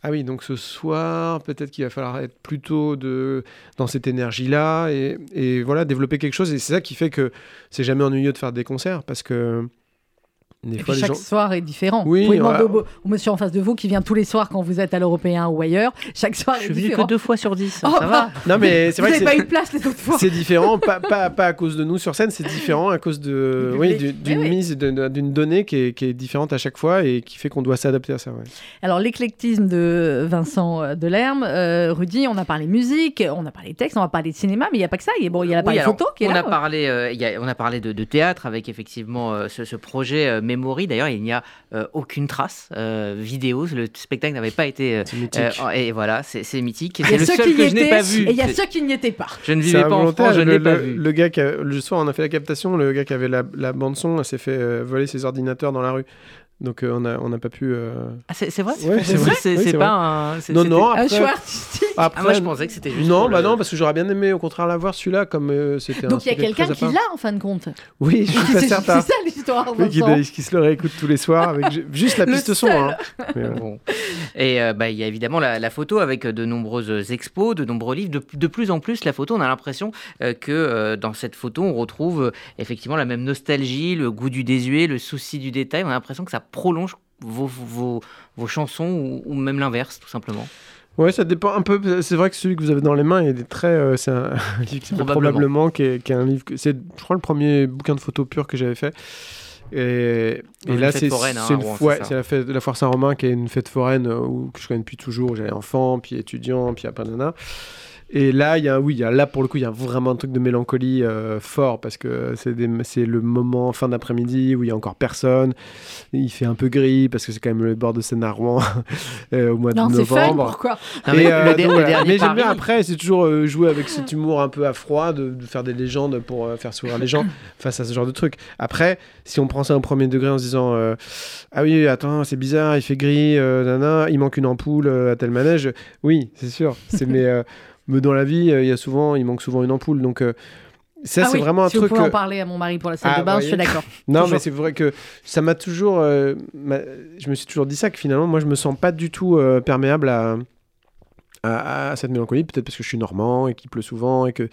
Ah oui, donc ce soir, peut-être qu'il va falloir être plutôt de, dans cette énergie-là et, et voilà, développer quelque chose. Et c'est ça qui fait que c'est jamais ennuyeux de faire des concerts parce que des Et fois puis les chaque gens. soir est différent. Oui, vous pouvez demander voilà. au, au monsieur en face de vous qui vient tous les soirs quand vous êtes à l'Européen ou ailleurs. Chaque soir Je est suis venu que différent. deux fois sur dix. Oh, ça va Non, mais c'est vous vrai que pas eu de place les autres fois. C'est différent, pas, pas, pas à cause de nous sur scène, c'est différent à cause de, oui, d'une Oui, mise, d'une donnée qui est, qui est différente à chaque fois et qui fait qu'on doit s'adapter à ça. ouais. Alors l'éclectisme de Vincent euh, Delerme, euh, Rudy, on a parlé musique, on a parlé texte, on va parler de cinéma, mais il n'y a pas que ça. Il y a, bon, il y a la Oui, partie photo qui est on là. A parlé, euh, y a- on a parlé de, de théâtre avec effectivement euh, ce, ce projet euh, Memory. D'ailleurs, il n'y a euh, aucune trace euh, vidéo. Le spectacle n'avait pas été. euh, C'est mythique. euh, et voilà, c'est c'est mythique. Et Il y C'est a le ceux seul qui y que je n'ai étaient pas vu. et il y a C'est- ceux qui n'y étaient pas. Je ne vivais pas en France, je ne le, l'ai pas le- vu. le gars qui a- le soir, on a fait la captation. Le gars qui avait la, la bande son s'est fait euh, voler ses ordinateurs dans la rue. Donc euh, on n'a on a pas pu. euh, Ah, c'est c'est vrai? Ouais, C'est c'est vrai? C'est Oui, c'est c'est pas un. c'est- Non, non. Un Après, choix artistique. après, Ah, moi, je pensais que c'était juste. non, bah le- non, parce que j'aurais bien aimé au contraire l'avoir celui-là, comme euh, c'était. un Donc il y a quelqu'un qui l'a en fin de compte. Oui, je suis C'est pas c'est certain. ça l'histoire. Oui, qui, se le réécoute tous les soirs avec ju- juste la piste son. hein. Mais, euh, Bon. Et euh, bah, il y a évidemment la, la photo avec de nombreuses expos, de nombreux livres. De, de plus en plus, la photo, on a l'impression euh, que euh, dans cette photo, on retrouve euh, effectivement la même nostalgie, le goût du désuet, le souci du détail. On a l'impression que ça prolonge vos, vos, vos chansons ou, ou même l'inverse, tout simplement. Ouais, ça dépend un peu. C'est vrai que celui que vous avez dans les mains, il est très. euh, c'est un livre qui Probablement. probablement, qui est, qui est un livre. C'est, je crois, le premier bouquin de photos pur que j'avais fait. Et, et là, c'est, foraine, hein, c'est, Rouen, la fête la foire Saint-Romain qui est une fête foraine euh, où, que je connais depuis toujours. J'allais enfant, puis étudiant, puis après nana. Et là, il y a, oui, il y a, là pour le coup, il y a vraiment un truc de mélancolie euh, fort parce que c'est, des- c'est le moment fin d'après-midi où il y a encore personne. Il fait un peu gris parce que c'est quand même le bord de Seine à Rouen euh, au mois Non, de c'est fun. novembre. Pourquoi? Non, mais euh, donc voilà. mais j'aime bien après, c'est toujours euh, jouer avec cet humour un peu à froid, de, de faire des légendes pour euh, faire sourire les gens face à ce genre de truc. Après, si on prend ça au premier degré en se disant euh, Ah oui, attends, c'est bizarre, il fait gris, euh, nana, il manque une ampoule euh, à tel manège, oui, c'est sûr. C'est, mais, euh, mais dans la vie, euh, il y a souvent, il manque souvent une ampoule. Donc. euh, Ça, Ah c'est oui, vraiment un si vous truc. pouvez en parler à mon mari pour la salle Ah, de bain, vous je suis d'accord. Non, Toujours. mais c'est vrai que ça m'a toujours. euh, je me suis toujours dit ça, que finalement, moi, je me sens pas du tout euh, perméable à, à, à cette mélancolie. Peut-être parce que je suis normand et qu'il pleut souvent. Et que...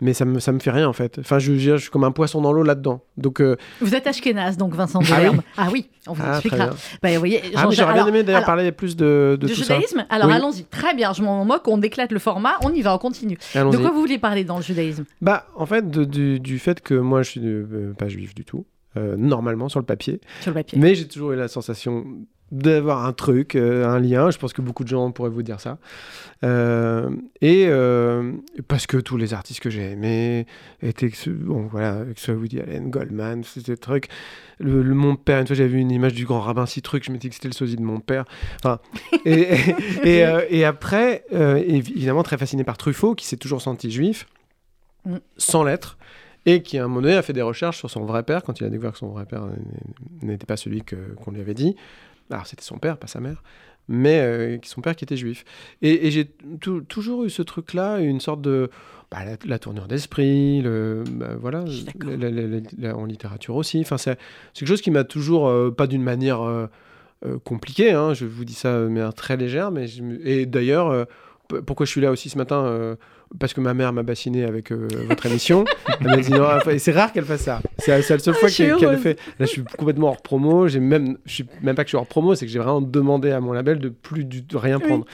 Mais ça me, ça me fait rien, en fait. Enfin, je, dire, je suis comme un poisson dans l'eau là-dedans. Donc. euh, Vous êtes ashkénaze, donc Vincent Ah oui Delerme. Ah oui, on vous ah, expliquera. Bah, vous voyez, Ah, j'aurais bien aimé d'ailleurs parler plus de, de tout ça. judaïsme? Alors Oui. allons-y, très bien, je m'en moque, on éclate le format, on y va, on continue. De quoi vous voulez parler dans le judaïsme? Bah, en fait, de- du, du fait que moi, je suis euh, pas juif du tout, euh, normalement, sur le papier. sur le papier Mais j'ai toujours eu la sensation d'avoir un truc, euh, un lien. Je pense que beaucoup de gens pourraient vous dire ça. Euh, et euh, parce que tous les artistes que j'ai aimés étaient, que ce- bon voilà, que ce soit Woody Allen, Goldman, c'était des trucs. Le, le- mon père, une fois j'avais vu une image du grand rabbin si truc, je m'étais dit que c'était le sosie de mon père. Enfin, et, et, et, et après, évi- évidemment très fasciné par Truffaut, qui s'est toujours senti juif, Mm. sans l'être. Et qui, à un moment donné, a fait des recherches sur son vrai père, quand il a découvert que son vrai père n'était pas celui qu'on lui avait dit. Alors, c'était son père, pas sa mère, mais euh, son père qui était juif. Et, et j'ai tou- toujours eu ce truc-là, une sorte de. bah, la, la tournure d'esprit, le, bah, voilà, la- la- en littérature aussi. Enfin, c'est quelque chose qui m'a toujours, euh, pas d'une manière euh, compliquée, hein, je vous dis ça de manière très légère, mais je et d'ailleurs, pourquoi je suis là aussi ce matin euh, parce que ma mère m'a bassiné avec euh, votre émission. Elle m'a dit non, et c'est rare qu'elle fasse ça. C'est la, seule fois suis qu'elle qu'elle le heureuse. fait. Là, je suis complètement hors promo. J'ai même, je suis même pas que je suis hors promo, c'est que j'ai vraiment demandé à mon label de plus du, de rien Oui. prendre.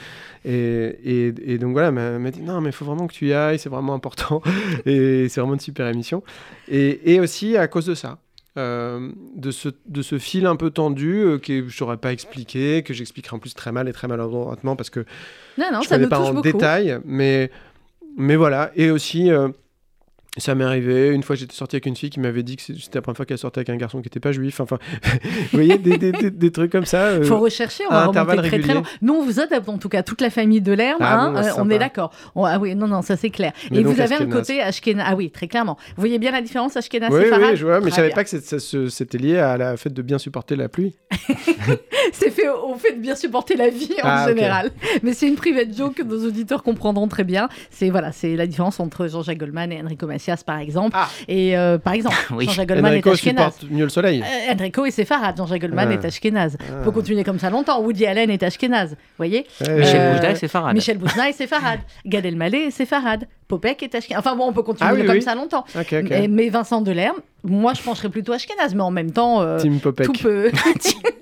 Et, et, et donc voilà, elle m'a- elle m'a dit non, mais il faut vraiment que tu y ailles, c'est vraiment important. et c'est vraiment une super émission. Et, et aussi à cause de ça. Euh, de, ce, de ce fil un peu tendu euh, que je ne saurais pas expliquer, que j'expliquerai en plus très mal et très maladroitement parce que Non, non, je ça connais pas en beaucoup. détail, mais, mais voilà. Et aussi, euh, ça m'est arrivé. Une fois, j'étais sorti avec une fille qui m'avait dit que c'était la première fois qu'elle sortait avec un garçon qui n'était pas juif. Enfin, vous voyez, des, des, des- des trucs comme ça. euh, faut rechercher, on va remonter très très loin. Nous, on vous adapte en tout cas, toute la famille de l'herbe, Ah hein, bon, bah, euh, on est d'accord. Ah oui, non, non, ça c'est clair. Mais Et donc, vous avez un côté Ashkenaz. Ah oui, très clairement. Vous voyez bien la différence Ashkenaz Oui, oui, je vois, mais je Très savais pas que c'était lié à la fait de bien supporter la pluie. C'est fait au fait de bien supporter la vie en Ah, général. Mais c'est une private joke que nos auditeurs comprendront très bien. C'est voilà, c'est la différence entre Jean-Jacques Goldman et Enrico Macias, par exemple. Ah. Et euh, par exemple, Oui. Jean-Jacques Goldman est Ashkenaz. mieux le soleil. Euh, Enrico et séfarade, Jean-Jacques Goldman Ah. est Ashkenaz. Ah. On peut continuer comme ça longtemps. Woody Allen est Ashkenaz. Vous voyez Michel Boujna, c'est Farad. Michel Boujna et séfarade. Gad Elmaleh et séfarade. Popek est Ashkenaz. Enfin bon, on peut continuer Ah oui, comme oui. ça longtemps. Mais, mais Vincent Delerme, moi je pencherais plutôt Ashkenaz, mais en même temps, euh, Team Popek. tout peut.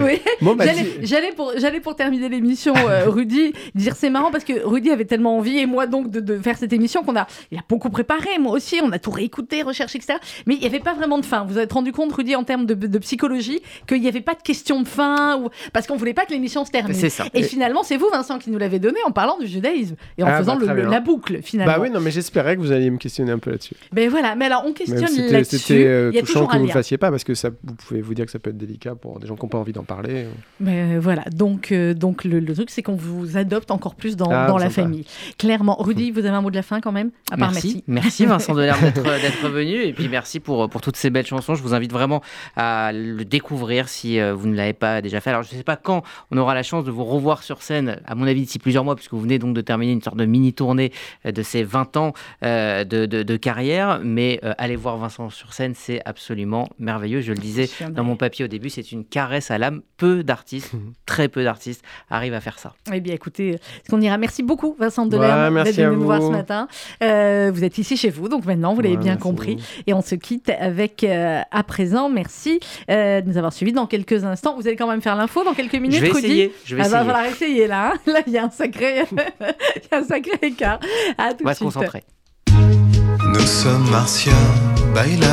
oui. Bon, bah, J'allais- pour, j'allais pour terminer l'émission, euh, Rudy, dire c'est marrant parce que Rudy avait tellement envie, et moi donc, de, de faire cette émission qu'on a, il a beaucoup préparé, moi aussi, on a tout réécouté, recherché, etc. Mais il n'y avait pas vraiment de fin. Vous vous êtes rendu compte, Rudy, en termes de, de psychologie, qu'il n'y avait pas de question de fin, ou... parce qu'on voulait pas que l'émission se termine. C'est ça. Et finalement, c'est vous, Vincent, qui nous l'avez donné en parlant du judaïsme et en Ah, faisant bah, le-. La boucle, finalement. Bah oui, non, mais j'espérais que vous alliez me questionner un peu là-dessus. Ben voilà, mais alors on questionne là-dessus. c'était, euh, il y a touchant toujours que un vous lien. le fassiez pas parce que ça, vous pouvez vous dire que ça peut être délicat pour des gens qui n'ont pas envie d'en parler. Mais voilà, donc, euh, donc le, le truc, c'est qu'on vous adopte encore plus dans, Ah, dans la sympa. famille. Clairement. Rudy, vous avez un mot de la fin quand même? À part merci. merci. Vincent Delerme d'être d'être venu et puis merci pour, pour toutes ces belles chansons. Je vous invite vraiment à le découvrir si euh, vous ne l'avez pas déjà fait. Alors je ne sais pas quand on aura la chance de vous revoir sur scène, à mon avis d'ici plusieurs mois, puisque vous venez donc de terminer une sorte de mini tournée euh, de ces 20 ans euh, de, de- de carrière. Mais euh, aller voir Vincent sur scène, c'est absolument merveilleux. Je le disais dans mon papier au début, c'est une caresse à l'âme. Peu d'artistes, très peu d'artistes arrivent à faire ça. Eh bien, écoutez, est-ce qu'on ira Merci beaucoup, Vincent Delerme, d'être venu nous voir vous. ce matin. Euh, vous êtes ici chez vous, donc maintenant, vous l'avez Ouais, bien merci. compris. Et on se quitte avec, euh, à présent, merci euh, de nous avoir suivis dans quelques instants. Vous allez quand même faire l'info dans quelques minutes, je vais Rudy essayer. Je vais Ah, va essayer. falloir essayer là. hein. Là, il y a un sacré, il y a un sacré écart. À tout On va se concentrer. Nous sommes Marcia, Baila,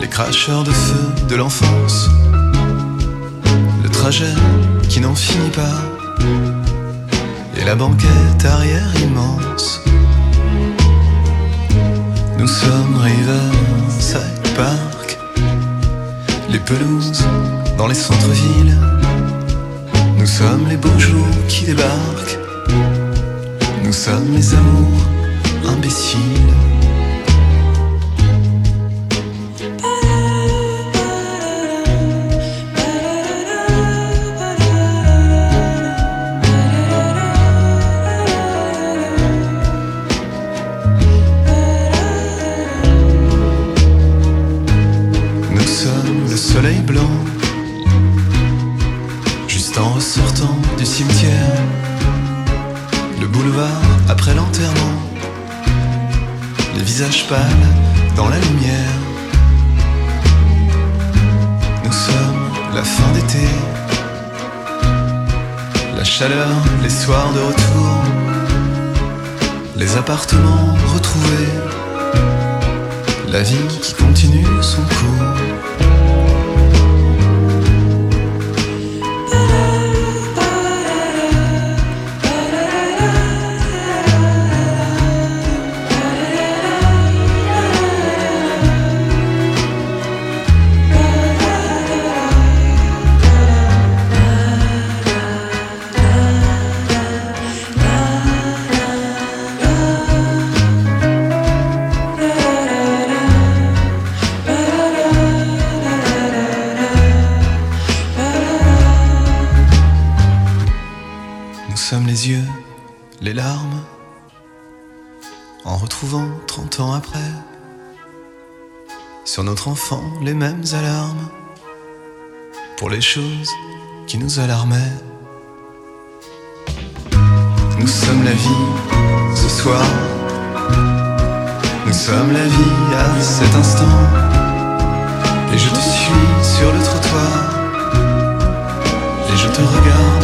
les cracheurs de feu de l'enfance, le trajet qui n'en finit pas, et la banquette arrière immense. Nous sommes Riverside Park, les pelouses dans les centres-villes. Nous sommes les beaux jours qui débarquent. Nous sommes les amours imbéciles. Nous sommes le soleil blanc, juste en ressortant du cimetière après l'enterrement, les visages pâles dans la lumière. Nous sommes la fin d'été, la chaleur, les soirs de retour, les appartements retrouvés, la vie qui continue son cours. Enfant les mêmes alarmes, pour les choses qui nous alarmaient. Nous sommes la vie ce soir, nous sommes la vie à cet instant, et je te suis sur le trottoir, et je te regarde